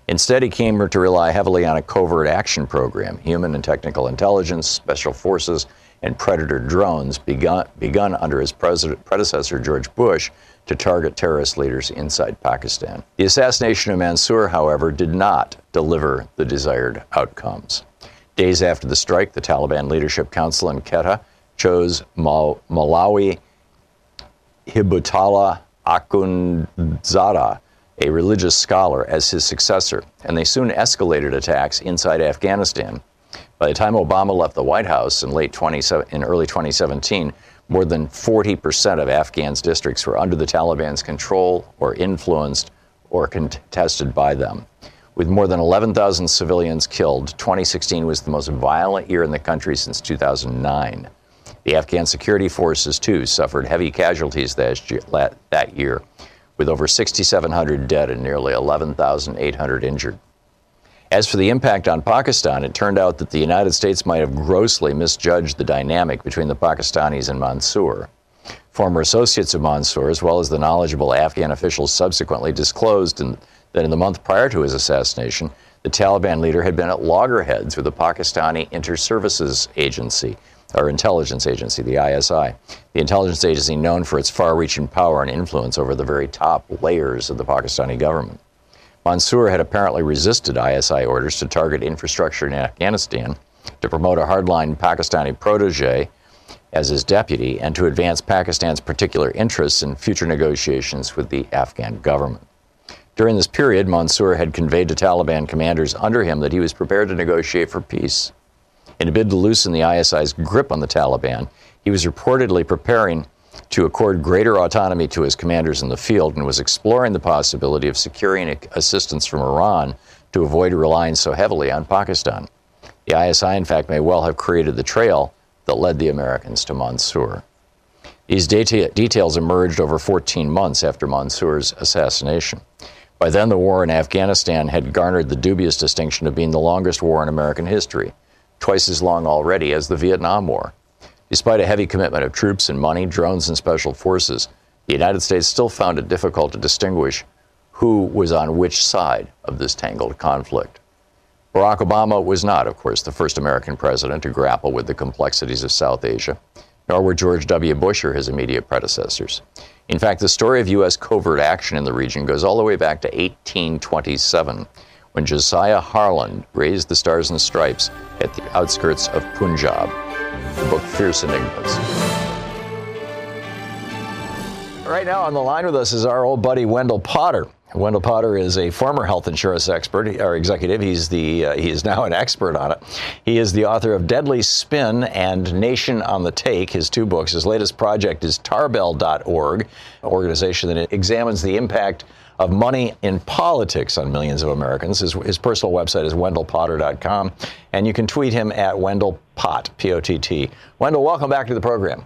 Instead, he came to rely heavily on a covert action program, human and technical intelligence, special forces, and predator drones begun, begun under his predecessor, George Bush, to target terrorist leaders inside Pakistan. The assassination of Mansour, however, did not deliver the desired outcomes. Days after the strike, the Taliban Leadership Council in Quetta chose Mawlawi Hibatullah Akhundzada a religious scholar, as his successor, and they soon escalated attacks inside Afghanistan. By the time Obama left the White House in late 20, in early 2017, more than 40% of Afghans' districts were under the Taliban's control or influenced or contested by them. With more than 11,000 civilians killed, 2016 was the most violent year in the country since 2009. The Afghan security forces, too, suffered heavy casualties that year, with over 6,700 dead and nearly 11,800 injured. As for the impact on Pakistan, it turned out that the United States might have grossly misjudged the dynamic between the Pakistanis and Mansour. Former associates of Mansour, as well as the knowledgeable Afghan officials, subsequently disclosed in, that in the month prior to his assassination, the Taliban leader had been at loggerheads with the Pakistani Inter-Services Agency, or intelligence agency, the ISI, the intelligence agency known for its far reaching power and influence over the very top layers of the Pakistani government. Mansour had apparently resisted ISI orders to target infrastructure in Afghanistan, to promote a hardline Pakistani protege as his deputy, and to advance Pakistan's particular interests in future negotiations with the Afghan government. During this period, Mansour had conveyed to Taliban commanders under him that he was prepared to negotiate for peace. In a bid to loosen the ISI's grip on the Taliban, he was reportedly preparing to accord greater autonomy to his commanders in the field and was exploring the possibility of securing assistance from Iran to avoid relying so heavily on Pakistan. The ISI, in fact, may well have created the trail that led the Americans to Mansour. These deta- details emerged over 14 months after Mansour's assassination. By then, the war in Afghanistan had garnered the dubious distinction of being the longest war in American history twice as long already as the Vietnam War. Despite a heavy commitment of troops and money, drones, and special forces, the United States still found it difficult to distinguish who was on which side of this tangled conflict. Barack Obama was not, of course, the first American president to grapple with the complexities of South Asia, nor were George W. Bush or his immediate predecessors. In fact, the story of U.S. covert action in the region goes all the way back to 1827 when Josiah Harlan raised the Stars and Stripes at the outskirts of Punjab. The book Fierce Enigmas. Right now on the line with us is our old buddy Wendell Potter. Wendell Potter is a former health insurance expert or executive. He's the uh, he is now an expert on it. He is the author of Deadly Spin and Nation on the Take. His two books. His latest project is Tarbell.org, an organization that examines the impact of money in politics on millions of Americans. His, his personal website is wendellpotter.com, and you can tweet him at Wendell Pott, P O T T. Wendell, welcome back to the program.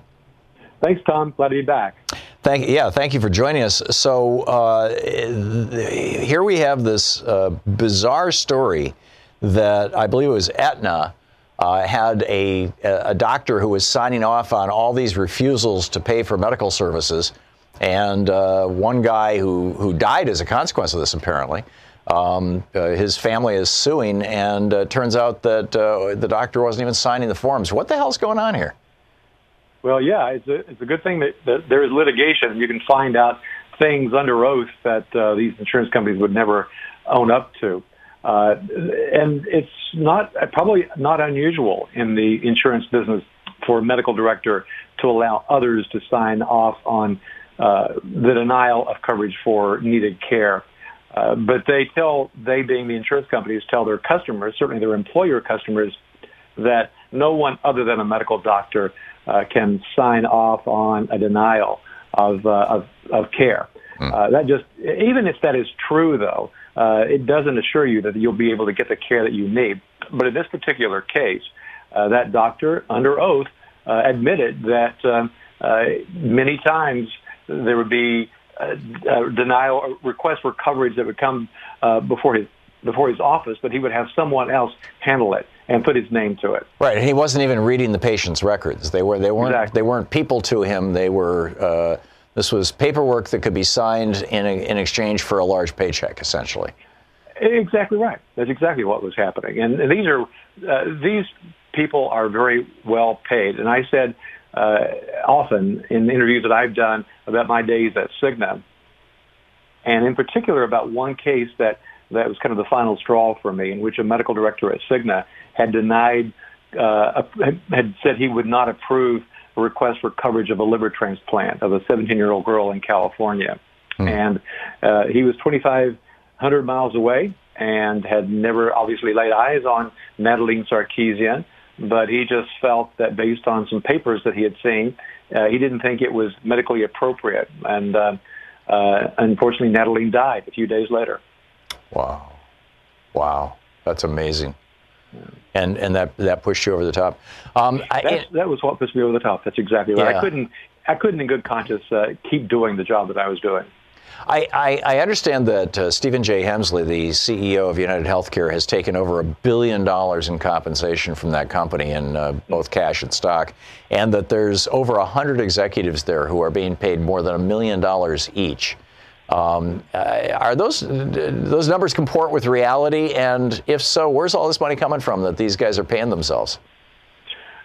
Thanks, Thom. Glad to be back. Thank yeah, thank you for joining us. So uh, here we have this uh, bizarre story that I believe it was Aetna uh, had a, a doctor who was signing off on all these refusals to pay for medical services and uh, one guy who, who died as a consequence of this, apparently, um, uh, his family is suing, and uh, turns out that uh, the doctor wasn't even signing the forms. What the hell's going on here? Well, yeah, it's a, it's a good thing that, that there is litigation. You can find out things under oath that uh, these insurance companies would never own up to. Uh, and it's not probably not unusual in the insurance business for a medical director to allow others to sign off on uh, the denial of coverage for needed care. Uh, but they tell, they being the insurance companies, tell their customers, certainly their employer customers, that no one other than a medical doctor uh, can sign off on a denial of, uh, of, of care. Mm. Uh, that just, even if that is true, though, uh, it doesn't assure you that you'll be able to get the care that you need. But in this particular case, uh, that doctor, under oath, uh, admitted that um, uh, many times there would be a, a denial request for coverage that would come uh, before his before his office, but he would have someone else handle it and put his name to it. Right, and he wasn't even reading the patient's records. They were they weren't exactly. they weren't people to him. They were uh, this was paperwork that could be signed in a, in exchange for a large paycheck, essentially. Exactly right. That's exactly what was happening, and, and these are uh, these people are very well paid. And I said uh, often in interviews that I've done about my days at Cigna, and in particular about one case that that was kind of the final straw for me, in which a medical director at Cigna had denied, uh, had said he would not approve a request for coverage of a liver transplant of a 17-year-old girl in California, hmm. and uh, he was 2,500 miles away and had never obviously laid eyes on Natalie Sarkisyan, but he just felt that based on some papers that he had seen, uh, he didn't think it was medically appropriate, and uh, uh, unfortunately, Natalie died a few days later. Wow. Wow. That's amazing. And and that that pushed you over the top. Um, I, that was what pushed me over the top. That's exactly right. Yeah. I couldn't I couldn't in good conscience uh, keep doing the job that I was doing. I, I, I understand that uh, Stephen J. Hemsley, the CEO of United Healthcare, has taken over a billion dollars in compensation from that company in uh, both cash and stock, and that there's over 100 executives there who are being paid more than a million dollars each. Um, uh, are those those numbers comport with reality? And if so, where's all this money coming from that these guys are paying themselves?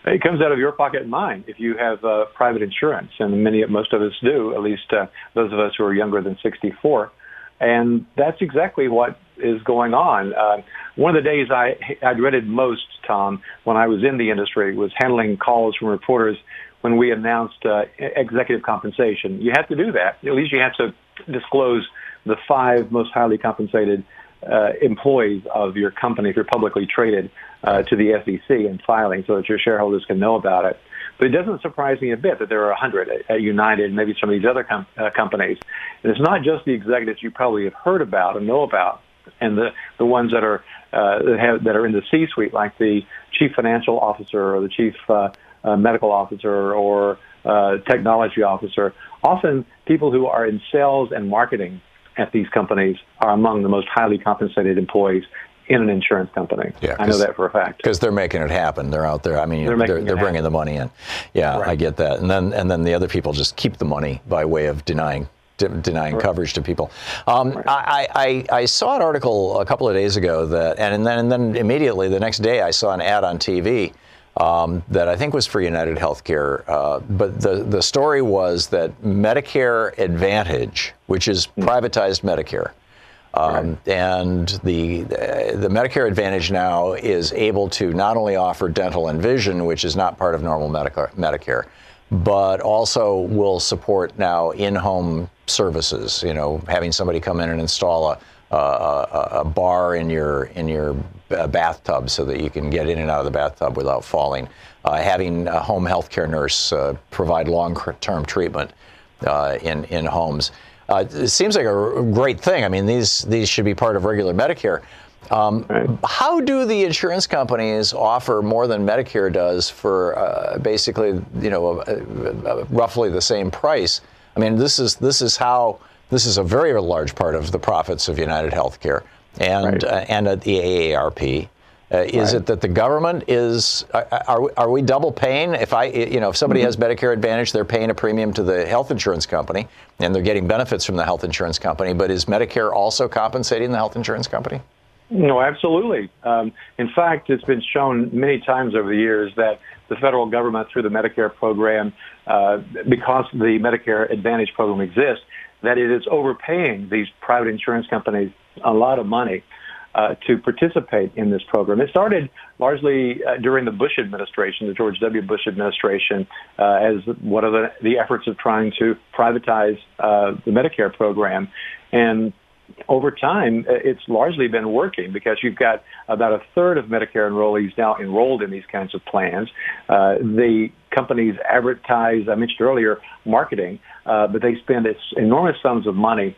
It comes out of your pocket and mine if you have uh, private insurance, and many, most of us do. At least uh, those of us who are younger than 64, and that's exactly what is going on. Uh, one of the days I I dreaded most, Thom, when I was in the industry, was handling calls from reporters when we announced uh, executive compensation. You have to do that. At least you have to disclose the five most highly compensated uh, employees of your company if you're publicly traded uh, to the SEC and filing so that your shareholders can know about it. But it doesn't surprise me a bit that there are 100 at, United and maybe some of these other com- uh, companies. And it's not just the executives you probably have heard about and know about, and the the ones that are uh, that have that are in the C-suite, like the chief financial officer or the chief uh, uh, medical officer or technology officer. Often, people who are in sales and marketing at these companies are among the most highly compensated employees in an insurance company. Yeah, I know that for a fact. Because they're making it happen. They're out there. I mean, they're, they're, they're bringing the money in. Yeah, right. I get that. And then and then the other people just keep the money by way of denying denying right. coverage to people. Um, right. I, I, I saw an article a couple of days ago that, and then and then immediately the next day I saw an ad on TV. Um, that I think was for United Healthcare. Uh, but the, the story was that Medicare Advantage, which is privatized Medicare, um, right. And the the Medicare Advantage now is able to not only offer dental and vision, which is not part of normal Medicare, but also will support now in-home services. You know, having somebody come in and install a a, a bar in your in your bathtub so that you can get in and out of the bathtub without falling. Uh, having a home health care nurse uh, provide long-term treatment uh, in in homes. Uh, it seems like a great thing. I mean, these these should be part of regular Medicare. Um, right. How do the insurance companies offer more than Medicare does for uh, basically, you know, uh, roughly the same price? I mean, this is this is how this is a very large part of the profits of United Healthcare and right. Uh, and at the AARP. Uh, is right. it that the government is uh, are, are we double paying? If I you know if somebody mm-hmm. has Medicare Advantage, they're paying a premium to the health insurance company, and they're getting benefits from the health insurance company. But is Medicare also compensating the health insurance company? No, absolutely. Um, in fact, it's been shown many times over the years that the federal government, through the Medicare program, uh, because the Medicare Advantage program exists, that it is overpaying these private insurance companies a lot of money uh, to participate in this program. It started largely uh, during the Bush administration, the George W. Bush administration, uh, as one of the, the, efforts of trying to privatize uh, the Medicare program. And over time, uh, it's largely been working because you've got about a third of Medicare enrollees now enrolled in these kinds of plans. Uh, the companies advertise, I mentioned earlier, marketing, but they spend enormous sums of money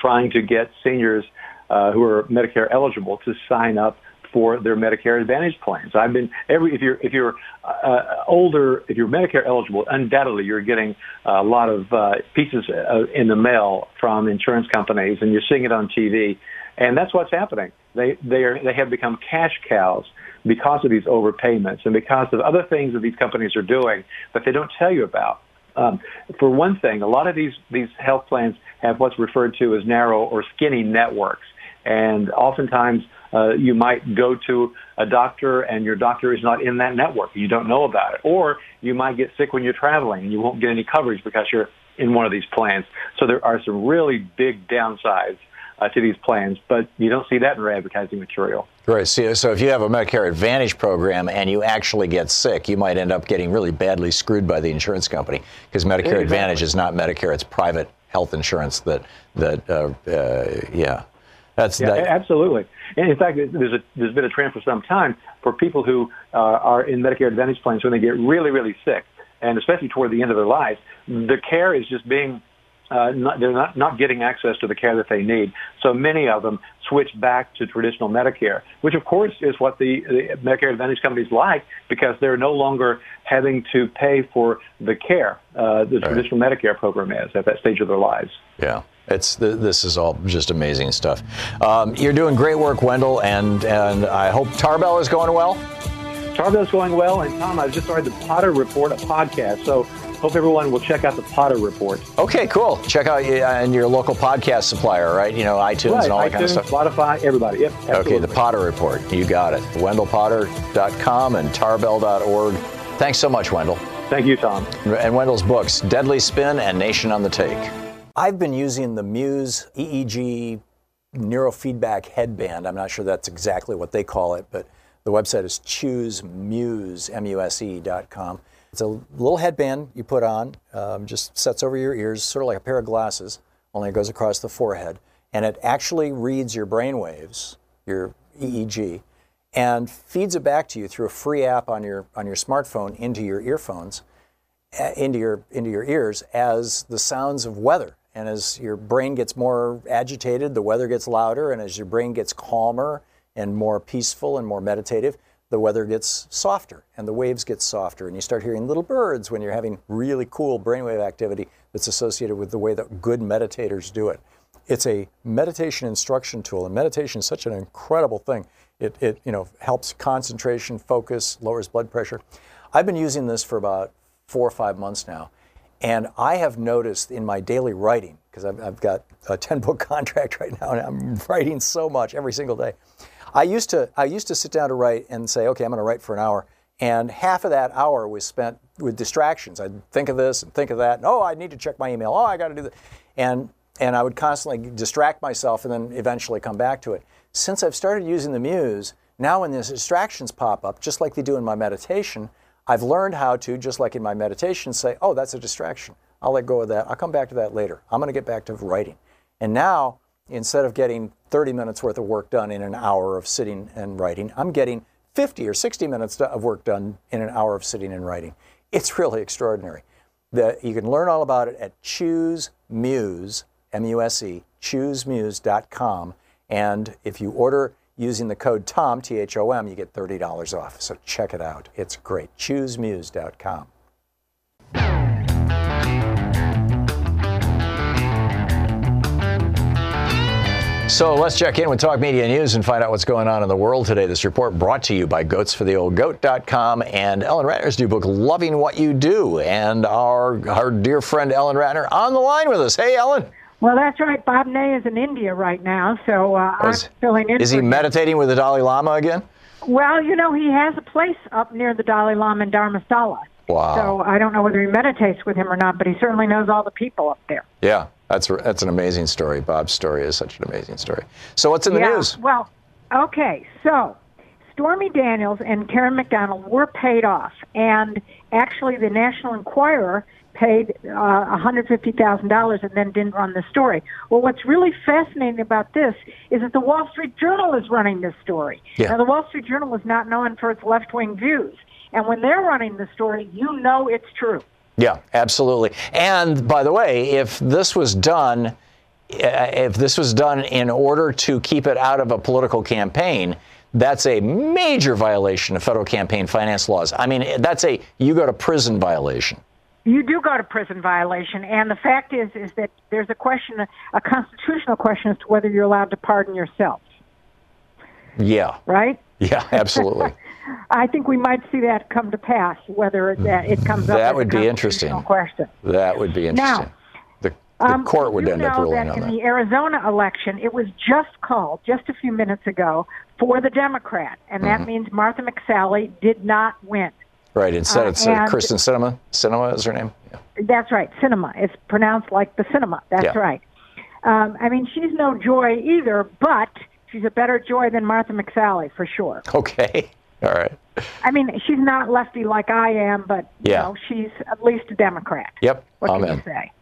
trying to get seniors uh, who are Medicare eligible to sign up for their Medicare Advantage plans. I've been every if you're if you're uh, older if you're Medicare eligible, undoubtedly you're getting a lot of uh, pieces uh, in the mail from insurance companies, and you're seeing it on TV, and that's what's happening. They they are they have become cash cows because of these overpayments and because of other things that these companies are doing that they don't tell you about. Um, for one thing, a lot of these these health plans have what's referred to as narrow or skinny networks. And oftentimes, uh, you might go to a doctor and your doctor is not in that network. You don't know about it. Or you might get sick when you're traveling and you won't get any coverage because you're in one of these plans. So there are some really big downsides uh, to these plans, but you don't see that in our advertising material. Right. So, so if you have a Medicare Advantage program and you actually get sick, you might end up getting really badly screwed by the insurance company because Medicare exactly. Advantage is not Medicare; it's private health insurance. That that uh, uh, yeah. That's yeah, that. absolutely. And in fact, there's a there's been a trend for some time for people who uh, are in Medicare Advantage plans when they get really really sick, and especially toward the end of their lives, the care is just being uh, not, they're not, not getting access to the care that they need. So many of them switch back to traditional Medicare, which of course is what the, the Medicare Advantage companies like because they're no longer having to pay for the care uh, the right. traditional Medicare program is at that stage of their lives. Yeah. It's this is all just amazing stuff. Um, you're doing great work, Wendell, and and I hope Tarbell is going well. Tarbell's going well, and Thom, I've just started the Potter Report, a podcast. So hope everyone will check out the Potter Report. Okay, cool. Check out uh, in your local podcast supplier, right? You know, iTunes right, and all iTunes, that kind of stuff. Spotify, everybody. Yep. Absolutely. Okay, the Potter Report. You got it. WendellPotter.com and tarbell.org. Thanks so much, Wendell. Thank you, Thom. And Wendell's books, Deadly Spin and Nation on the Take. I've been using the Muse EEG neurofeedback headband. I'm not sure that's exactly what they call it, but the website is choosemuse, M-U-S-E dot com. It's a little headband you put on, um, just sets over your ears, sort of like a pair of glasses, only it goes across the forehead. And it actually reads your brain waves, your EEG, and feeds it back to you through a free app on your, on your smartphone into your earphones, uh, into, your, into your ears as the sounds of weather. And as your brain gets more agitated, the weather gets louder. And as your brain gets calmer and more peaceful and more meditative, the weather gets softer and the waves get softer and you start hearing little birds when you're having really cool brainwave activity that's associated with the way that good meditators do it. It's a meditation instruction tool and meditation is such an incredible thing. It, it you know helps concentration, focus, lowers blood pressure. I've been using this for about four or five months now and I have noticed in my daily writing, because I've, I've got a 10 book contract right now and I'm writing so much every single day I used to I used to sit down to write and say, okay, I'm going to write for an hour, and half of that hour was spent with distractions. I'd think of this and think of that. And, oh, I need to check my email. Oh, I got to do that, and and I would constantly distract myself and then eventually come back to it. Since I've started using the Muse, now when these distractions pop up, just like they do in my meditation, I've learned how to, just like in my meditation, say, oh, that's a distraction. I'll let go of that. I'll come back to that later. I'm going to get back to writing. And now instead of getting 30 minutes worth of work done in an hour of sitting and writing, I'm getting 50 or 60 minutes of work done in an hour of sitting and writing. It's really extraordinary. The, you can learn all about it at Choose Muse, M-U-S-E, choosemuse.com. And if you order using the code TOM, T-H-O-M, you get $30 off. So check it out. It's great. ChooseMuse.com. So let's check in with Talk Media News and find out what's going on in the world today. This report brought to you by goatsfortheoldgoat.com and Ellen Ratner's new book, Loving What You Do. And our, our dear friend Ellen Ratner on the line with us. Hey, Ellen. Well, that's right. Bob Ney is in India right now, so uh, oh, I'm filling in. Is he meditating with the Dalai Lama again? Well, you know, he has a place up near the Dalai Lama in Dharamsala. Wow. So I don't know whether he meditates with him or not, but he certainly knows all the people up there. Yeah, that's that's an amazing story. Bob's story is such an amazing story. So what's in the yeah, news? Well, okay, so Stormy Daniels and Karen McDonald were paid off, and actually, the National Enquirer paid uh, $150,000 and then didn't run the story. Well, what's really fascinating about this is that the Wall Street Journal is running this story. Yeah. Now, the Wall Street Journal is not known for its left wing views. And when they're running the story, you know it's true. Yeah, absolutely. And by the way, if this was done, uh, if this was done in order to keep it out of a political campaign, that's a major violation of federal campaign finance laws. I mean, that's a you go to prison violation. You do go to prison violation, and the fact is, is that there's a question, a constitutional question as to whether you're allowed to pardon yourself. Yeah. Right. Yeah, absolutely. I think we might see that come to pass, whether it, that it comes up. That would a be interesting. Question. That would be interesting. Now, the the um, court would end up ruling that on in that. the Arizona election, it was just called just a few minutes ago for the Democrat, and that Mhm. means Martha McSally did not win. Right. Instead, uh, it's uh, Kyrsten Sinema. Sinema is her name. Yeah. That's right, Sinema. It's pronounced like the cinema. That's Yeah. right. Um, I mean, she's no joy either, but she's a better joy than Martha McSally for sure. Okay. All right. I mean, she's not lefty like I am, but you Yeah. know, she's at least a Democrat. Yep. What can Amen. you say?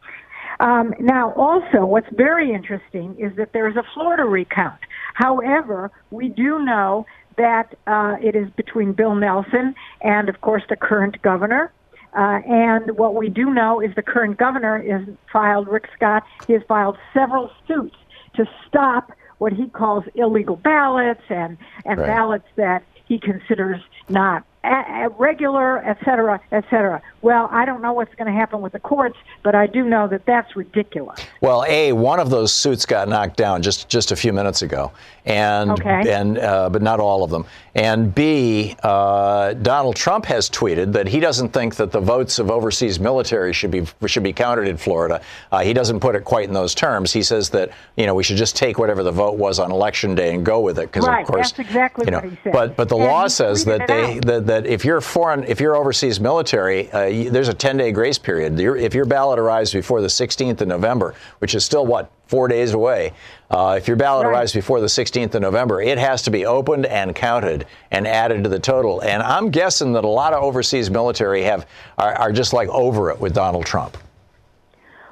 Um, now, also, what's very interesting is that there's a Florida recount. However, we do know that uh, it is between Bill Nelson and, of course, the current governor. Uh, and what we do know is the current governor has filed, Rick Scott, he has filed several suits to stop what he calls illegal ballots and, and Right. ballots that he considers not a- a- regular, et cetera, et cetera. Well, I don't know what's going to happen with the courts, but I do know that that's ridiculous. Well, a one of those suits got knocked down just just a few minutes ago, and Okay. and uh, but not all of them. And b uh, Donald Trump has tweeted that he doesn't think that the votes of overseas military should be should be counted in Florida. Uh, he doesn't put it quite in those terms. He says that you know we should just take whatever the vote was on election day and go with it because right, of course that's exactly you know. what he said. But but the And law says that they that, that if you're foreign, if you're overseas military, uh, there's a 10 day grace period. If your ballot arrives before the 16th of November, which is still what four days away, uh, if your ballot arrives before the 16th of November, it has to be opened and counted and added to the total. And I'm guessing that a lot of overseas military have are, are just like over it with Donald Trump.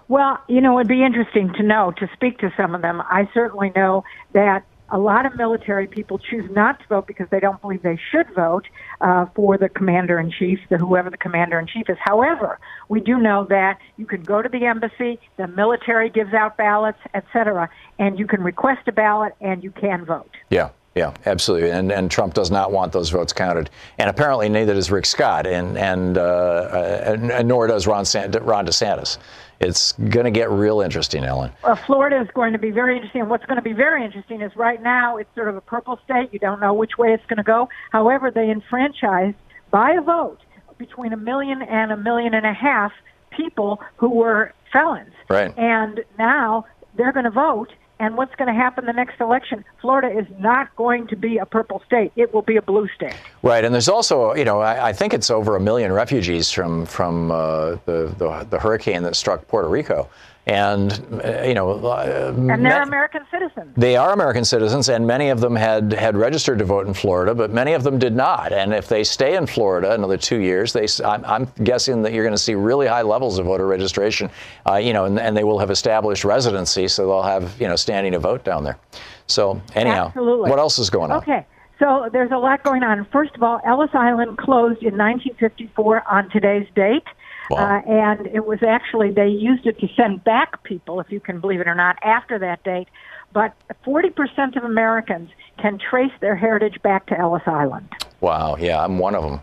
Well, you know, it'd be interesting to know, to speak to some of them. I certainly know that a lot of military people choose not to vote because they don't believe they should vote uh, for the commander in chief, the whoever the commander in chief is. However, we do know that you can go to the embassy, the military gives out ballots, et cetera, and you can request a ballot and you can vote. Yeah, yeah, absolutely. And and Trump does not want those votes counted, and apparently neither does Rick Scott, and and, uh, uh, and, and nor does Ron, San, Ron DeSantis. It's going to get real interesting, Ellen. Well, Florida is going to be very interesting. And what's going to be very interesting is right now it's sort of a purple state. You don't know which way it's going to go. However, they enfranchised by a vote between a million and a million and a half people who were felons. Right. And now they're going to vote. And what's going to happen the next election? Florida is not going to be a purple state. It will be a blue state. Right, and there's also, you know, I, I think it's over a million refugees from from uh, the, the the hurricane that struck Puerto Rico, and uh, you know, uh, And they're ma- American citizens. they are American citizens, and many of them had had registered to vote in Florida, but many of them did not. And if they stay in Florida another two years, they I'm, I'm guessing that you're going to see really high levels of voter registration, uh, you know, and, and they will have established residency, so they'll have you know standing to vote down there. So anyhow, Absolutely. what else is going on? Okay. So there's a lot going on. First of all, Ellis Island closed in 1954 on today's date. Uh, and it was actually, they used it to send back people, if you can believe it or not, after that date. But 40% of Americans can trace their heritage back to Ellis Island. Wow, yeah, I'm one of them,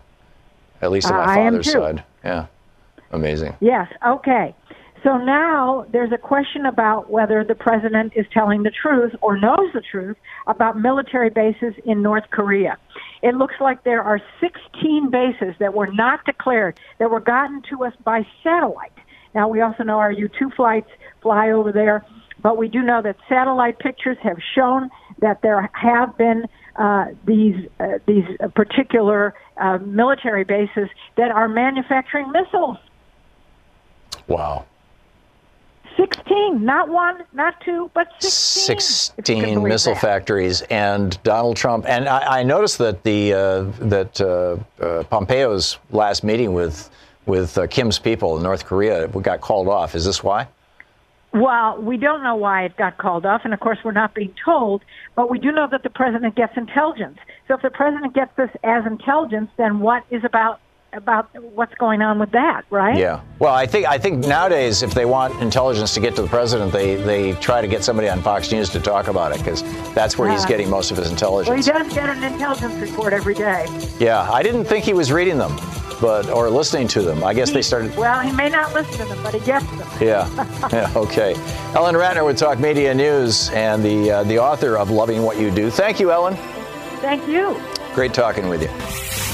at least on Uh, my am father's side. Yeah, amazing. Yes, okay. So now there's a question about whether the president is telling the truth or knows the truth about military bases in North Korea. It looks like there are 16 bases that were not declared, that were gotten to us by satellite. Now, we also know our U 2 flights fly over there, but we do know that satellite pictures have shown that there have been uh, these uh, these particular uh, military bases that are manufacturing missiles. Wow. 16, not one, not two, but 16. 16 missile that. factories. And Donald Trump, and I, I noticed that the uh, that uh, uh, Pompeo's last meeting with with uh, Kim's people in North Korea got called off. Is this why? Well, we don't know why it got called off, and of course, we're not being told, but we do know that the president gets intelligence. So if the president gets this as intelligence, then what is about about what's going on with that, right? Yeah. Well, I think I think nowadays, if they want intelligence to get to the president, they they try to get somebody on Fox News to talk about it because that's where he's getting most of his intelligence. Well, he does get an intelligence report every day. Yeah, I didn't think he was reading them, but or listening to them. I guess he, they started. Well, he may not listen to them, but he gets them. Yeah. yeah. Okay. Ellen Ratner with Talk Media News and the uh, the author of Loving What You Do. Thank you, Ellen. Thank you. Great talking with you.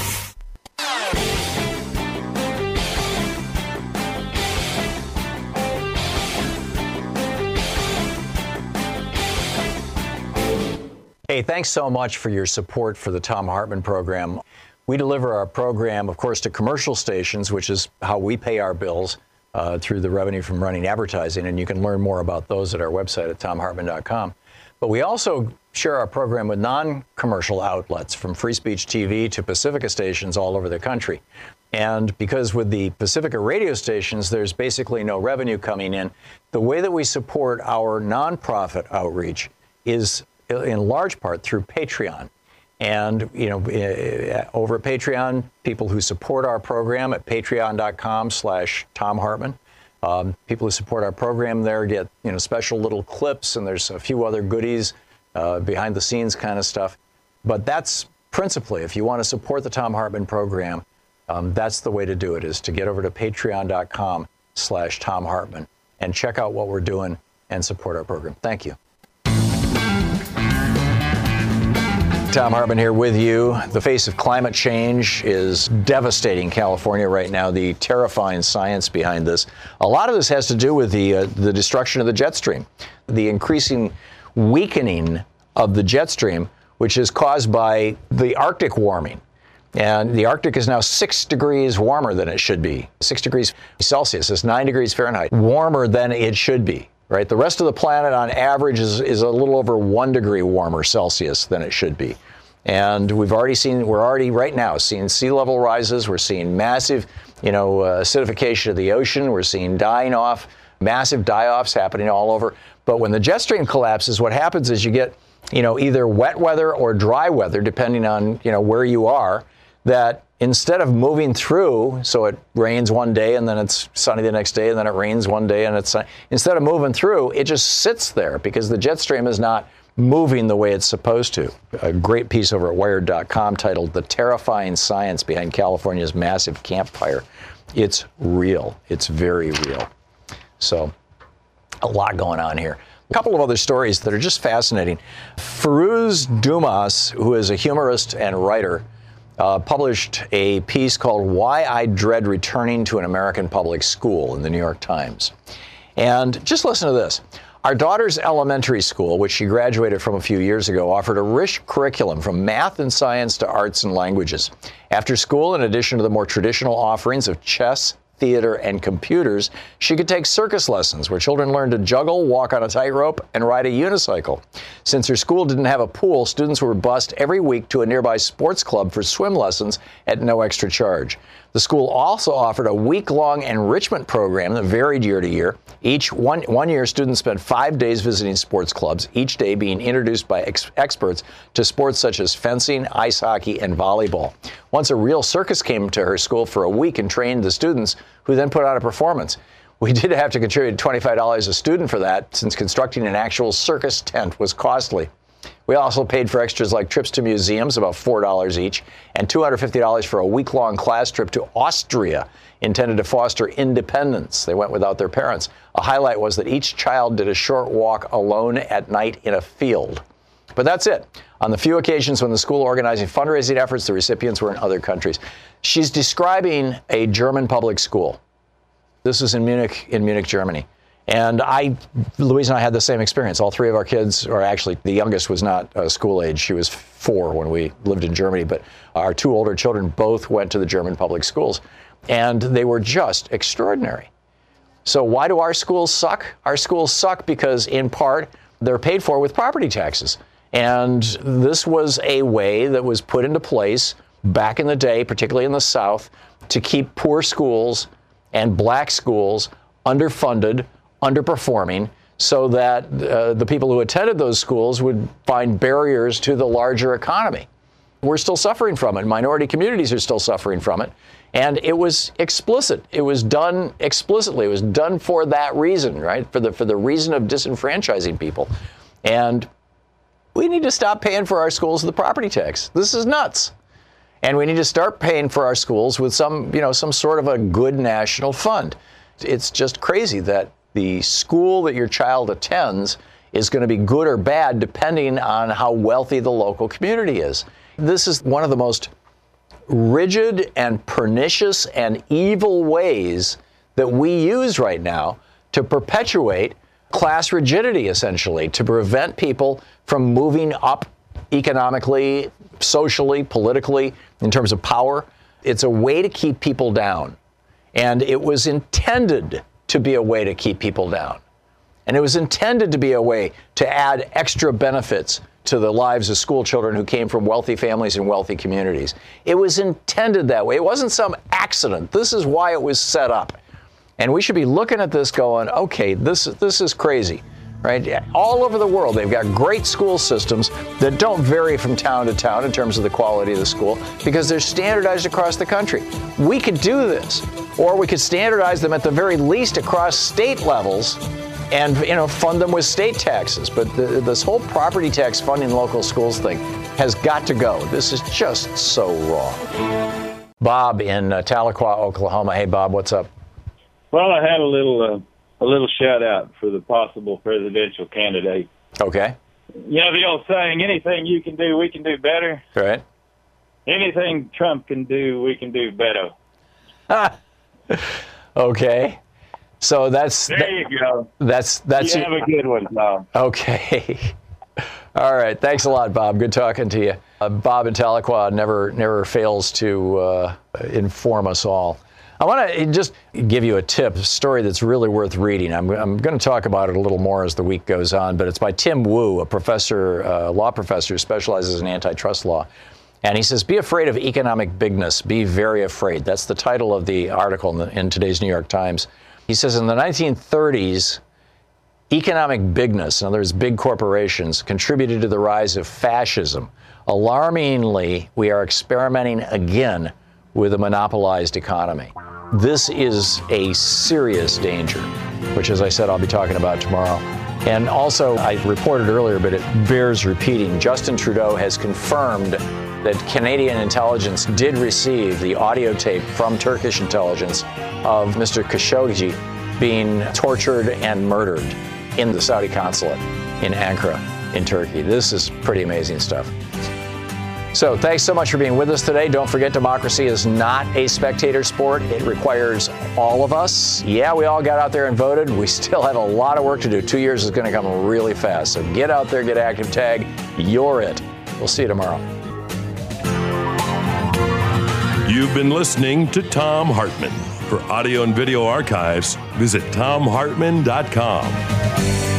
Hey, thanks so much for your support for the Thom Hartmann program. We deliver our program, of course, to commercial stations, which is how we pay our bills uh, through the revenue from running advertising. And you can learn more about those at our website at thomhartmann.com. But we also share our program with non commercial outlets from Free Speech TV to Pacifica stations all over the country. And because with the Pacifica radio stations, there's basically no revenue coming in, the way that we support our nonprofit outreach is in large part through Patreon. And, you know, eh, over at Patreon, people who support our program at patreon.com slash Thom Hartmann. Um, people who support our program there get, you know, special little clips and there's a few other goodies, uh, behind the scenes kind of stuff. But that's principally, if you want to support the Thom Hartmann program, um, that's the way to do it, is to get over to patreon.com slash Thom Hartmann and check out what we're doing and support our program. Thank you. Thom Hartmann here with you. The face of climate change is devastating California right now. The terrifying science behind this. A lot of this has to do with the uh, the destruction of the jet stream, the increasing weakening of the jet stream, which is caused by the Arctic warming. And the Arctic is now six degrees warmer than it should be. Six degrees Celsius is nine degrees Fahrenheit warmer than it should be right? The rest of the planet on average is, is a little over one degree warmer Celsius than it should be. And we've already seen, we're already right now seeing sea level rises. We're seeing massive, you know, uh, acidification of the ocean. We're seeing dying off, massive die offs happening all over. But when the jet stream collapses, what happens is you get, you know, either wet weather or dry weather, depending on, you know, where you are, that instead of moving through, so it rains one day and then it's sunny the next day and then it rains one day and it's sunny, instead of moving through, it just sits there because the jet stream is not moving the way it's supposed to. A great piece over at wired.com titled The Terrifying Science Behind California's Massive Campfire. It's real. It's very real. So, a lot going on here. A couple of other stories that are just fascinating. Firoozeh Dumas, who is a humorist and writer, uh, published a piece called Why I Dread Returning to an American Public School in the New York Times. And just listen to this. Our daughter's elementary school, which she graduated from a few years ago, offered a rich curriculum from math and science to arts and languages. After school, in addition to the more traditional offerings of chess, theater, and computers, she could take circus lessons where children learn to juggle, walk on a tightrope, and ride a unicycle. Since her school didn't have a pool, students were bused every week to a nearby sports club for swim lessons at no extra charge. The school also offered a week long enrichment program that varied year to year. Each one, one year, students spent five days visiting sports clubs, each day being introduced by ex- experts to sports such as fencing, ice hockey, and volleyball. Once a real circus came to her school for a week and trained the students, who then put on a performance. We did have to contribute $25 a student for that, since constructing an actual circus tent was costly. We also paid for extras like trips to museums, about $4 each, and $250 for a week long class trip to Austria, intended to foster independence. They went without their parents. A highlight was that each child did a short walk alone at night in a field. But that's it. On the few occasions when the school organizing fundraising efforts, the recipients were in other countries. She's describing a German public school. This was in Munich, in Munich, Germany. And I, Louise and I had the same experience. All three of our kids, or actually the youngest was not uh, school age. She was four when we lived in Germany, but our two older children both went to the German public schools. And they were just extraordinary. So why do our schools suck? Our schools suck because, in part, they're paid for with property taxes. And this was a way that was put into place back in the day, particularly in the South, to keep poor schools and black schools underfunded, underperforming, so that uh, the people who attended those schools would find barriers to the larger economy. We're still suffering from it. Minority communities are still suffering from it. And it was explicit. It was done explicitly. It was done for that reason, right? For the for the reason of disenfranchising people. And we need to stop paying for our schools with the property tax. This is nuts. And we need to start paying for our schools with some, you know, some sort of a good national fund. It's just crazy that the school that your child attends is going to be good or bad depending on how wealthy the local community is. This is one of the most rigid and pernicious and evil ways that we use right now to perpetuate class rigidity, essentially, to prevent people from moving up economically, socially, politically, in terms of power. It's a way to keep people down. And it was intended to be a way to keep people down. And it was intended to be a way to add extra benefits to the lives of school children who came from wealthy families and wealthy communities. It was intended that way. It wasn't some accident. This is why it was set up. And we should be looking at this going, okay, this, this is crazy, right? All over the world, they've got great school systems that don't vary from town to town in terms of the quality of the school because they're standardized across the country. We could do this, or we could standardize them at the very least across state levels and you know fund them with state taxes. But the, this whole property tax funding local schools thing has got to go. This is just so wrong. Bob in uh, Tahlequah, Oklahoma. Hey, Bob, what's up? Well, I had a little uh, a little shout out for the possible presidential candidate. Okay. You know the old saying, anything you can do, we can do better. Right. Anything Trump can do, we can do Beto. okay. So that's there you go. That's that's you have a good one, Bob. Okay. All right. Thanks a lot, Bob. Good talking to you. Uh, Bob in Tahlequah never never fails to uh, inform us all. I want to just give you a tip, a story that's really worth reading. I'm, I'm going to talk about it a little more as the week goes on, but it's by Tim Wu, a professor, uh, law professor who specializes in antitrust law. And he says, Be afraid of economic bigness. Be very afraid. That's the title of the article in, the, in today's New York Times. He says, In the 1930s, economic bigness, in other words, big corporations, contributed to the rise of fascism. Alarmingly, we are experimenting again with a monopolized economy. This is a serious danger, which, as I said, I'll be talking about tomorrow. And also, I reported earlier, but it bears repeating Justin Trudeau has confirmed that Canadian intelligence did receive the audio tape from Turkish intelligence of Mr. Khashoggi being tortured and murdered in the Saudi consulate in Ankara, in Turkey. This is pretty amazing stuff. So, thanks so much for being with us today. Don't forget, democracy is not a spectator sport. It requires all of us. Yeah, we all got out there and voted. We still have a lot of work to do. Two years is going to come really fast. So, get out there, get active, tag. You're it. We'll see you tomorrow. You've been listening to Thom Hartmann. For audio and video archives, visit thomhartmann.com.